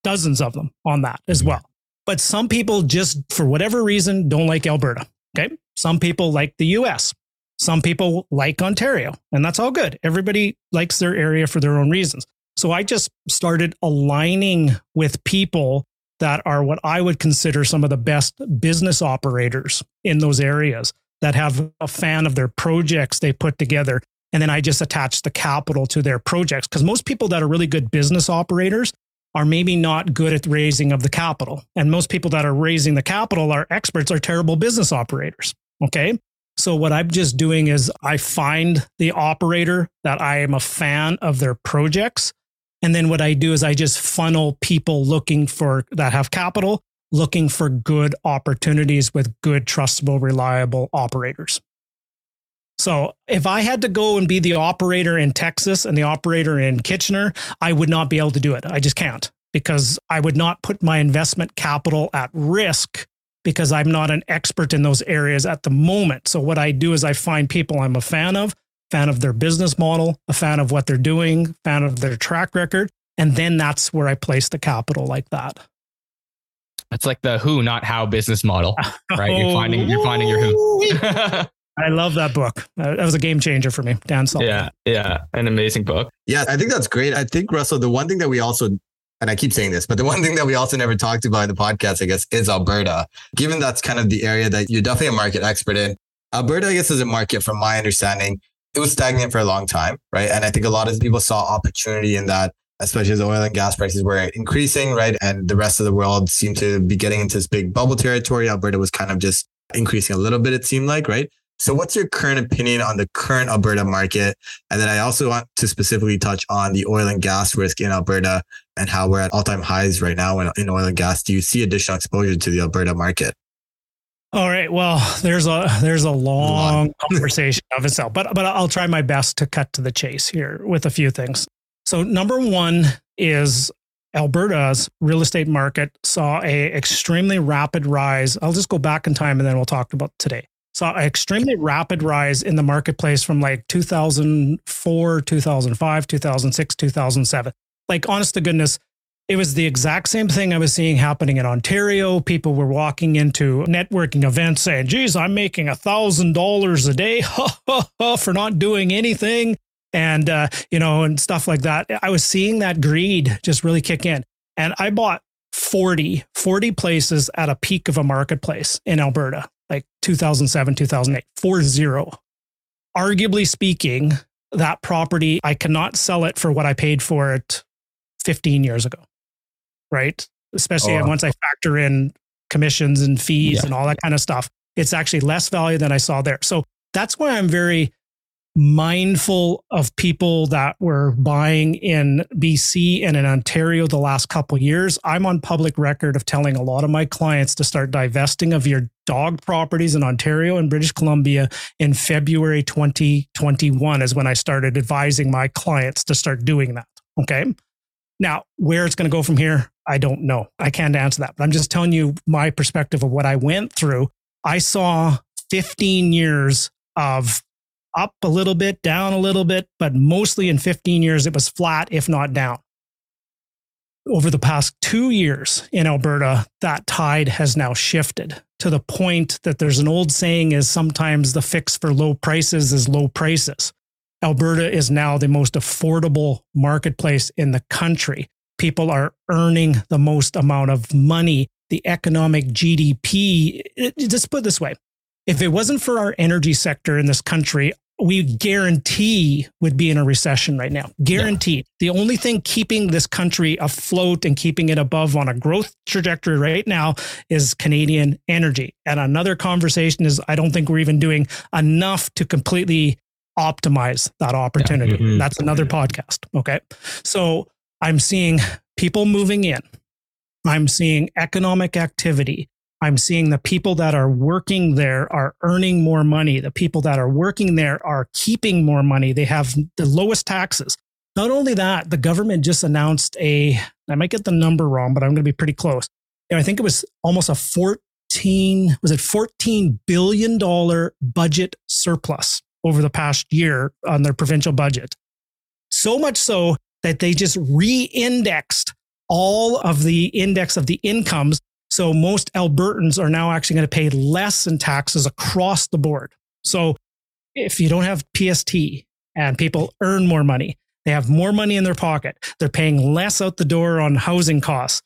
dozens of them on that as mm-hmm. well. But some people just, for whatever reason, don't like Alberta. Okay. Some people like the US. Some people like Ontario, and that's all good. Everybody likes their area for their own reasons. So I just started aligning with people that are what I would consider some of the best business operators in those areas that have a fan of their projects they put together. And then I just attach the capital to their projects. Because most people that are really good business operators are maybe not good at raising of the capital. And most people that are raising the capital are experts, are terrible business operators. Okay. So what I'm just doing is I find the operator that I am a fan of their projects. And then what I do is I just funnel people looking for that have capital, looking for good opportunities with good, trustable, reliable operators. So if I had to go and be the operator in Texas and the operator in Kitchener, I would not be able to do it. I just can't because I would not put my investment capital at risk because I'm not an expert in those areas at the moment. So what I do is I find people I'm a fan of, fan of their business model, a fan of what they're doing, fan of their track record, and then that's where I place the capital like that. That's like the who, not how business model, right? You're finding you're finding your who. Oh, I love that book. Uh, that was a game changer for me. Dan Sullivan. Yeah, yeah, an amazing book. Yeah, I think that's great. I think Russell, the one thing that we also and I keep saying this, but the one thing that we also never talked about in the podcast, I guess, is Alberta. Given that's kind of the area that you're definitely a market expert in. Alberta, I guess, is a market, from my understanding, it was stagnant for a long time, right? And I think a lot of people saw opportunity in that, especially as oil and gas prices were increasing, right? And the rest of the world seemed to be getting into this big bubble territory. Alberta was kind of just increasing a little bit, it seemed like, right? So, what's your current opinion on the current Alberta market? And then I also want to specifically touch on the oil and gas risk in Alberta and how we're at all time highs right now in, oil and gas. Do you see additional exposure to the Alberta market? All right. Well, there's a there's a long conversation of itself, but but I'll try my best to cut to the chase here with a few things. So number one is Alberta's real estate market saw a extremely rapid rise. I'll just go back in time and then we'll talk about today saw an extremely rapid rise in the marketplace from like 2004, 2005, 2006, 2007. Like, honest to goodness, it was the exact same thing I was seeing happening in Ontario. People were walking into networking events saying, geez, I'm making a thousand dollars a day for not doing anything. And, uh, you know, and stuff like that. I was seeing that greed just really kick in. And I bought 40, 40 places at a peak of a marketplace in Alberta like 2007, 2008, 4 0. Arguably speaking, that property, I cannot sell it for what I paid for it 15 years ago. Right. Especially oh. once I factor in commissions and fees yeah. and all that kind of stuff. It's actually less value than I saw there. So that's why I'm very mindful of people that were buying in BC and in Ontario the last couple years. I'm on public record of telling a lot of my clients to start divesting of your dog properties in Ontario and British Columbia in February 2021 is when I started advising my clients to start doing that. Okay. Now, where it's going to go from here, I don't know. I can't answer that, but I'm just telling you my perspective of what I went through. I saw 15 years of up a little bit, down a little bit, but mostly in 15 years, it was flat, if not down. Over the past two years in Alberta, that tide has now shifted to the point that there's an old saying is sometimes the fix for low prices is low prices. Alberta is now the most affordable marketplace in the country. People are earning the most amount of money. The economic GDP, just put this way if it wasn't for our energy sector in this country, we guarantee would be in a recession right now. Guaranteed. Yeah. The only thing keeping this country afloat and keeping it above on a growth trajectory right now is Canadian energy. And another conversation is I don't think we're even doing enough to completely optimize that opportunity. Yeah. Mm-hmm. That's another podcast. Okay. So I'm seeing people moving in. I'm seeing economic activity. I'm seeing the people that are working there are earning more money. The people that are working there are keeping more money. They have the lowest taxes. Not only that, the government just announced a, I might get the number wrong, but I'm going to be pretty close. I think it was almost a 14, was it $14 billion budget surplus over the past year on their provincial budget. So much so that they just re indexed all of the index of the incomes so most Albertans are now actually going to pay less in taxes across the board. So if you don't have PST and people earn more money, they have more money in their pocket, they're paying less out the door on housing costs.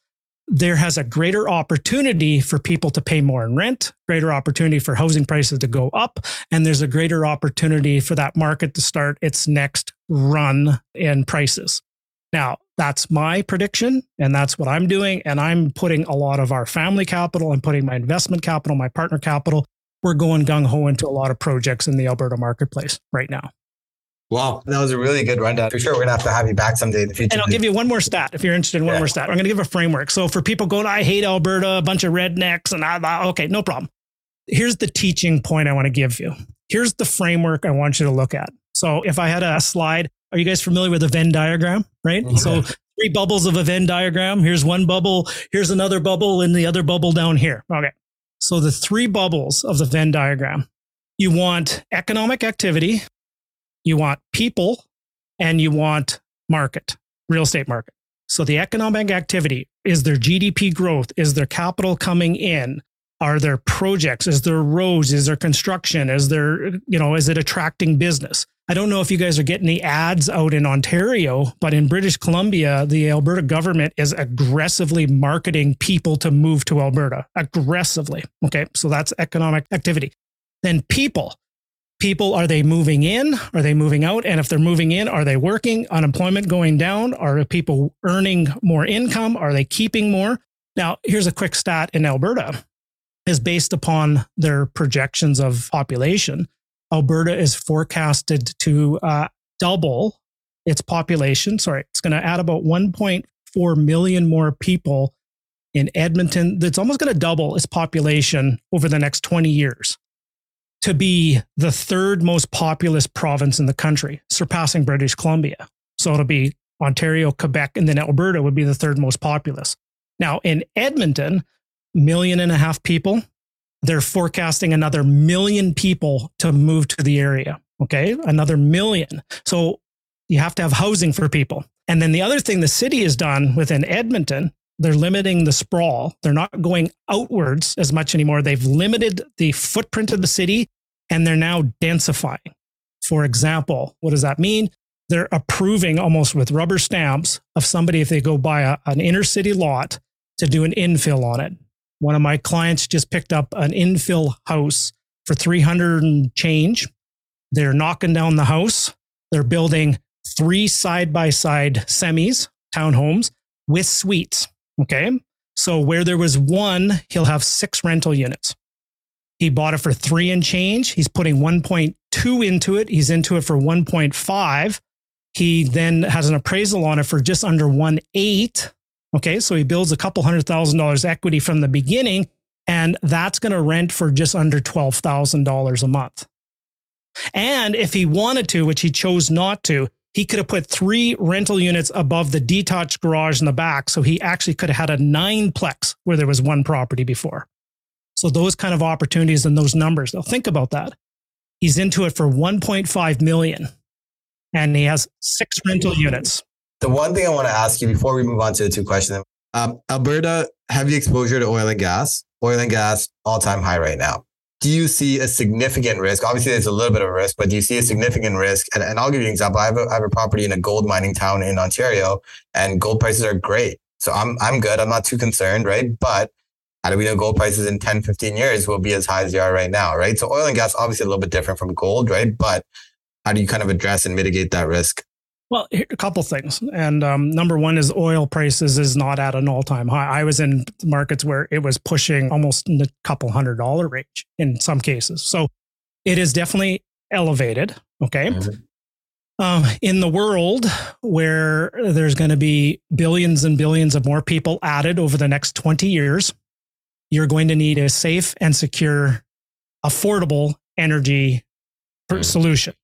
There has a greater opportunity for people to pay more in rent, greater opportunity for housing prices to go up, and there's a greater opportunity for that market to start its next run in prices. Now, that's my prediction and that's what I'm doing. And I'm putting a lot of our family capital, I'm putting my investment capital, my partner capital. We're going gung ho into a lot of projects in the Alberta marketplace right now. Wow, that was a really good rundown. For sure, we're gonna have to have you back someday in the future. And I'll give you one more stat if you're interested in one yeah. more stat. I'm gonna give a framework. So for people going, I hate Alberta, a bunch of rednecks, and I, okay, no problem. Here's the teaching point I want to give you. Here's the framework I want you to look at. So if I had a slide, are you guys familiar with a Venn diagram? Right. Okay. So three bubbles of a Venn diagram. Here's one bubble. Here's another bubble and the other bubble down here. Okay. So the three bubbles of the Venn diagram, you want economic activity, you want people, and you want market, real estate market. So the economic activity is there GDP growth? Is there capital coming in? Are there projects? Is there roads? Is there construction? Is there, you know, is it attracting business? I don't know if you guys are getting the ads out in Ontario, but in British Columbia, the Alberta government is aggressively marketing people to move to Alberta. Aggressively. Okay. So that's economic activity. Then people. People, are they moving in? Are they moving out? And if they're moving in, are they working? Unemployment going down? Are people earning more income? Are they keeping more? Now, here's a quick stat in Alberta is based upon their projections of population. Alberta is forecasted to uh, double its population. Sorry, it's going to add about 1.4 million more people in Edmonton. That's almost going to double its population over the next 20 years to be the third most populous province in the country, surpassing British Columbia. So it'll be Ontario, Quebec, and then Alberta would be the third most populous. Now in Edmonton, million and a half people, they're forecasting another million people to move to the area. Okay. Another million. So you have to have housing for people. And then the other thing the city has done within Edmonton, they're limiting the sprawl. They're not going outwards as much anymore. They've limited the footprint of the city and they're now densifying. For example, what does that mean? They're approving almost with rubber stamps of somebody if they go buy a, an inner city lot to do an infill on it. One of my clients just picked up an infill house for 300 and change. They're knocking down the house. They're building three side by side semis, townhomes with suites. Okay. So where there was one, he'll have six rental units. He bought it for three and change. He's putting 1.2 into it. He's into it for 1.5. He then has an appraisal on it for just under one eight. Okay, so he builds a couple hundred thousand dollars equity from the beginning, and that's going to rent for just under twelve thousand dollars a month. And if he wanted to, which he chose not to, he could have put three rental units above the detached garage in the back. So he actually could have had a nine plex where there was one property before. So those kind of opportunities and those numbers. Now think about that. He's into it for 1.5 million and he has six rental units. The one thing I want to ask you before we move on to the two questions um, Alberta, heavy exposure to oil and gas, oil and gas all time high right now do you see a significant risk? Obviously, there's a little bit of risk, but do you see a significant risk? And, and I'll give you an example. I have, a, I have a property in a gold mining town in Ontario, and gold prices are great. So I'm I'm good. I'm not too concerned, right? But how do we know gold prices in 10, 15 years will be as high as they are right now, right? So oil and gas obviously a little bit different from gold, right? But how do you kind of address and mitigate that risk? Well, a couple things, and um, number one is oil prices is not at an all time high. I was in markets where it was pushing almost in the couple hundred dollar range in some cases, so it is definitely elevated. Okay, mm-hmm. um, in the world where there's going to be billions and billions of more people added over the next twenty years, you're going to need a safe and secure, affordable energy mm-hmm. solution.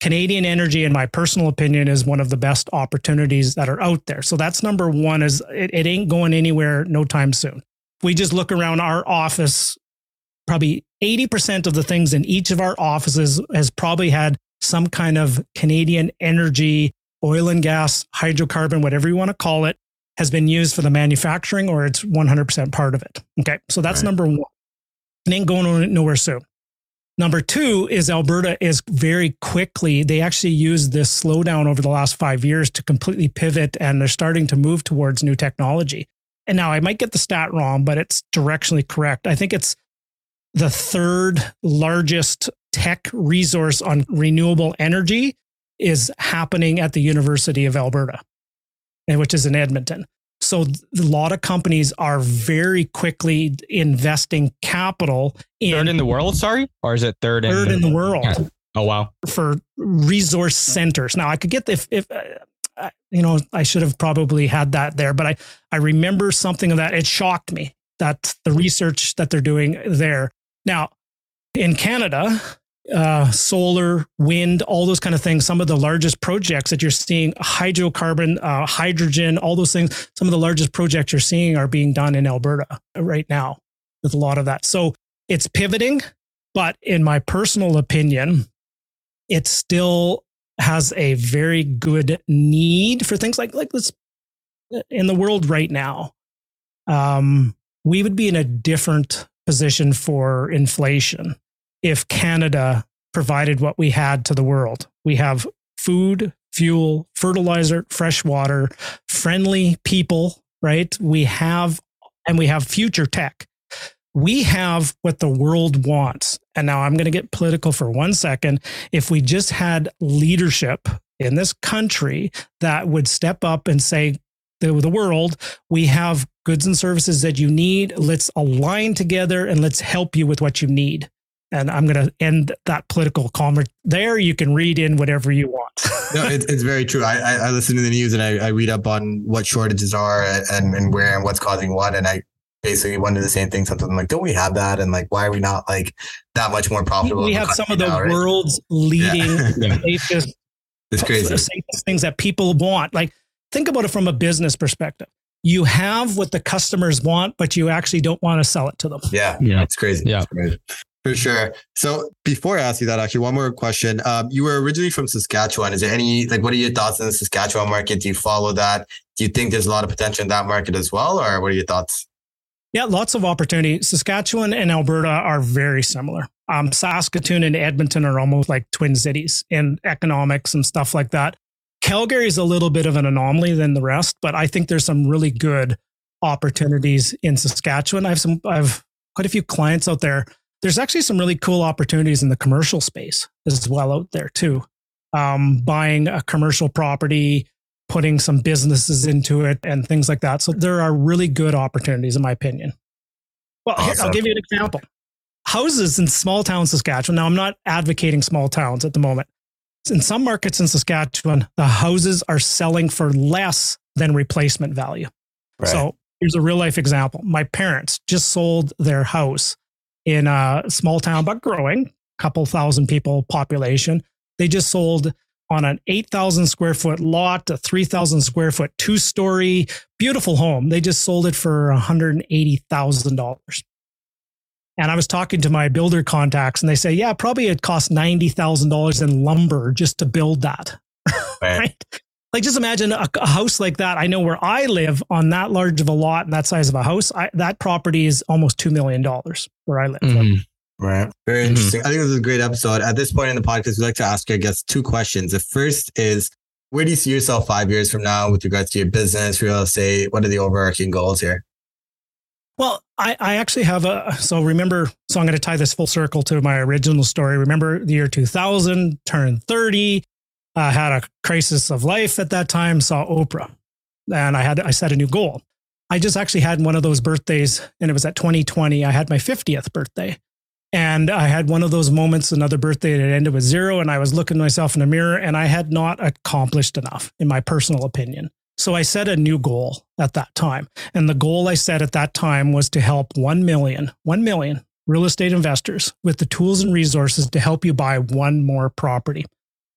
Canadian energy, in my personal opinion, is one of the best opportunities that are out there. So that's number one is it, it ain't going anywhere no time soon. We just look around our office, probably 80% of the things in each of our offices has probably had some kind of Canadian energy, oil and gas, hydrocarbon, whatever you want to call it, has been used for the manufacturing or it's 100% part of it. Okay. So that's right. number one. It ain't going nowhere soon. Number two is Alberta is very quickly, they actually used this slowdown over the last five years to completely pivot and they're starting to move towards new technology. And now I might get the stat wrong, but it's directionally correct. I think it's the third largest tech resource on renewable energy is happening at the University of Alberta, which is in Edmonton. So a lot of companies are very quickly investing capital in third in the world. Sorry, or is it third? Third in, in the world. Yeah. Oh wow! For resource centers. Now I could get if if. Uh, you know, I should have probably had that there, but I, I remember something of that. It shocked me that the research that they're doing there. Now, in Canada, uh, solar, wind, all those kind of things. Some of the largest projects that you're seeing, hydrocarbon, uh, hydrogen, all those things. Some of the largest projects you're seeing are being done in Alberta right now with a lot of that. So it's pivoting, but in my personal opinion, it still has a very good need for things like like this in the world right now. Um, we would be in a different position for inflation if Canada provided what we had to the world. We have food, fuel, fertilizer, fresh water, friendly people, right? We have, and we have future tech. We have what the world wants. And now I'm going to get political for one second. If we just had leadership in this country that would step up and say, the, the world, we have goods and services that you need. Let's align together and let's help you with what you need and I'm going to end that political comment there. You can read in whatever you want. no, it, it's very true. I, I, I, listen to the news and I, I read up on what shortages are and, and where and what's causing what. And I basically wonder the same thing. Something like, don't we have that? And like, why are we not like that much more profitable? We have some of the now, world's right? leading yeah. safest, it's crazy. safest things that people want. Like, think about it from a business perspective. You have what the customers want, but you actually don't want to sell it to them. Yeah, yeah, it's crazy. Yeah. It's crazy. For sure. So before I ask you that, actually, one more question. Um, you were originally from Saskatchewan. Is there any like what are your thoughts on the Saskatchewan market? Do you follow that? Do you think there's a lot of potential in that market as well, or what are your thoughts? Yeah, lots of opportunity. Saskatchewan and Alberta are very similar. Um, Saskatoon and Edmonton are almost like twin cities in economics and stuff like that. Calgary is a little bit of an anomaly than the rest, but I think there's some really good opportunities in Saskatchewan. I have some, I have quite a few clients out there there's actually some really cool opportunities in the commercial space as well out there too. Um, buying a commercial property, putting some businesses into it, and things like that. So there are really good opportunities, in my opinion. Well, awesome. I'll give you an example. houses in small town Saskatchewan. Now, I'm not advocating small towns at the moment. In some markets in Saskatchewan, the houses are selling for less than replacement value. Right. So here's a real life example. My parents just sold their house in a small town, but growing, couple thousand people population. They just sold on an 8,000 square foot lot, a 3,000 square foot two story, beautiful home. They just sold it for $180,000. And I was talking to my builder contacts and they say, yeah, probably it cost $90,000 in lumber just to build that. Right. right? Like just imagine a, a, house like that. I know where I live on that large of a lot and that size of a house, I, that property is almost $2 million where I live. Mm-hmm. Right. Very mm-hmm. interesting. I think this is a great episode. At this point in the podcast, we like to ask our guests two questions. The first is where do you see yourself five years from now with regards to your business, real estate? What are the overarching goals here? Well, I, I actually have a so remember so I'm going to tie this full circle to my original story. Remember the year 2000, turned 30, uh, had a crisis of life at that time, saw Oprah, and I had I set a new goal. I just actually had one of those birthdays, and it was at 2020. I had my 50th birthday, and I had one of those moments, another birthday that ended with zero, and I was looking myself in the mirror, and I had not accomplished enough, in my personal opinion. So I set a new goal at that time. And the goal I set at that time was to help 1 million, 1 million real estate investors with the tools and resources to help you buy one more property.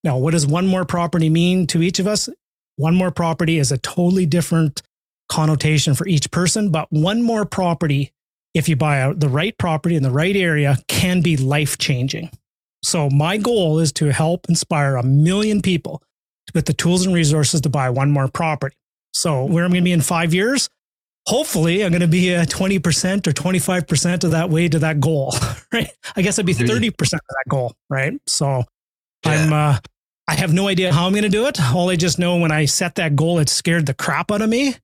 Now, what does one more property mean to each of us? One more property is a totally different connotation for each person, but one more property, if you buy the right property in the right area, can be life changing. So, my goal is to help inspire a million people with the tools and resources to buy one more property. So where I'm going to be in five years, hopefully I'm going to be a 20% or 25% of that way to that goal, right? I guess I'd be 30% of that goal, right? So yeah. I'm, uh, I have no idea how I'm going to do it. All I just know when I set that goal, it scared the crap out of me.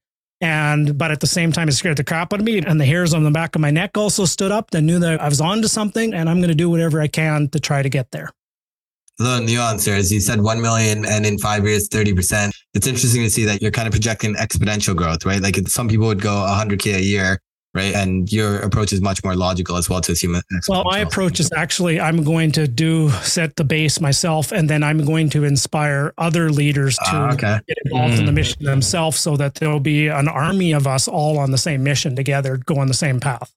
And, but at the same time, it scared the crap out of me. And the hairs on the back of my neck also stood up. I knew that I was on to something and I'm going to do whatever I can to try to get there the nuance is you said 1 million and in five years 30% it's interesting to see that you're kind of projecting exponential growth right like some people would go 100k a year right and your approach is much more logical as well to assume well my approach is actually i'm going to do set the base myself and then i'm going to inspire other leaders to uh, okay. get involved mm. in the mm. mission themselves so that there'll be an army of us all on the same mission together go on the same path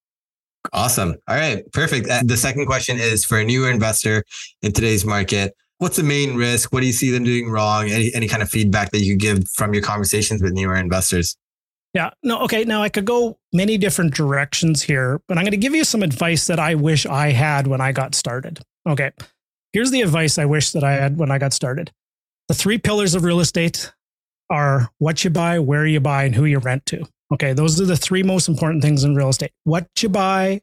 Awesome. All right. Perfect. The second question is for a newer investor in today's market. What's the main risk? What do you see them doing wrong? Any, any kind of feedback that you give from your conversations with newer investors? Yeah. No. Okay. Now I could go many different directions here, but I'm going to give you some advice that I wish I had when I got started. Okay. Here's the advice I wish that I had when I got started. The three pillars of real estate are what you buy, where you buy, and who you rent to. Okay, those are the three most important things in real estate what you buy,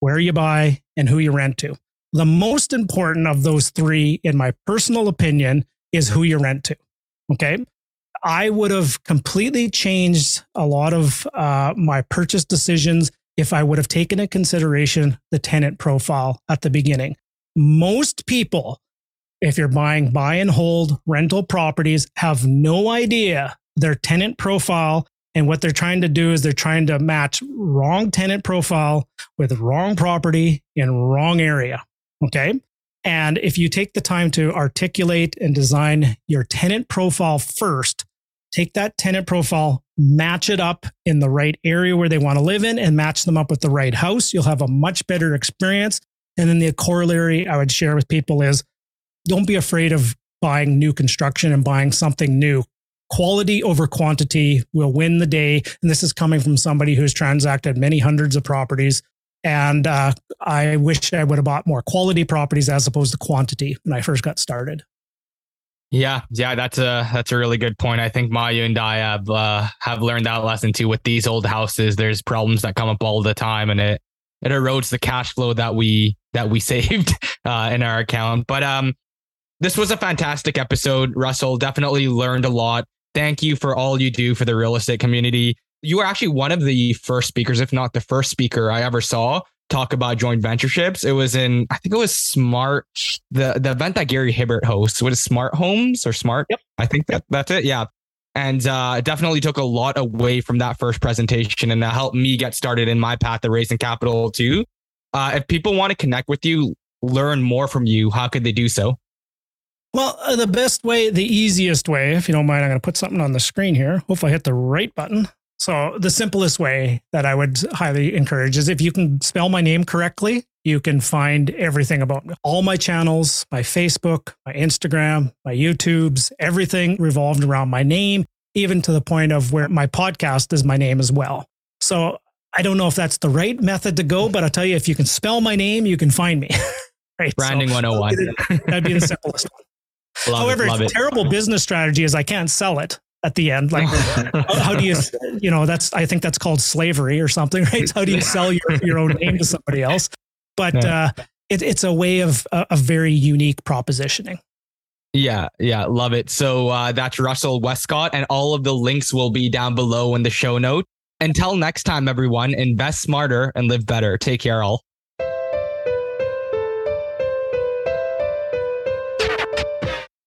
where you buy, and who you rent to. The most important of those three, in my personal opinion, is who you rent to. Okay. I would have completely changed a lot of uh, my purchase decisions if I would have taken into consideration the tenant profile at the beginning. Most people, if you're buying buy and hold rental properties, have no idea their tenant profile and what they're trying to do is they're trying to match wrong tenant profile with wrong property in wrong area. Okay. And if you take the time to articulate and design your tenant profile first, take that tenant profile, match it up in the right area where they want to live in, and match them up with the right house, you'll have a much better experience. And then the corollary I would share with people is don't be afraid of buying new construction and buying something new quality over quantity will win the day. And this is coming from somebody who's transacted many hundreds of properties. And uh, I wish I would have bought more quality properties as opposed to quantity when I first got started. Yeah, yeah, that's a that's a really good point. I think Mayu and I have uh, have learned that lesson too. With these old houses, there's problems that come up all the time, and it it erodes the cash flow that we that we saved uh, in our account. But um, this was a fantastic episode, Russell. Definitely learned a lot. Thank you for all you do for the real estate community. You were actually one of the first speakers, if not the first speaker I ever saw talk about joint ventureships. It was in, I think it was Smart, the the event that Gary Hibbert hosts. What is Smart Homes or Smart? Yep. I think that that's it. Yeah. And uh, definitely took a lot away from that first presentation and that helped me get started in my path of raising capital too. Uh, if people want to connect with you, learn more from you, how could they do so? Well, uh, the best way, the easiest way, if you don't mind, I'm going to put something on the screen here. Hopefully, I hit the right button. So, the simplest way that I would highly encourage is if you can spell my name correctly, you can find everything about me. All my channels, my Facebook, my Instagram, my YouTubes, everything revolved around my name, even to the point of where my podcast is my name as well. So, I don't know if that's the right method to go, but I'll tell you, if you can spell my name, you can find me. right. Branding so, 101. That'd be the simplest one. Love However, it, terrible business strategy is I can't sell it at the end. Like, how do you, you know, that's, I think that's called slavery or something, right? How do you sell your, your own name to somebody else? But yeah. uh, it, it's a way of a, a very unique propositioning. Yeah, yeah, love it. So uh, that's Russell Westcott, and all of the links will be down below in the show note. Until next time, everyone, invest smarter and live better. Take care, all.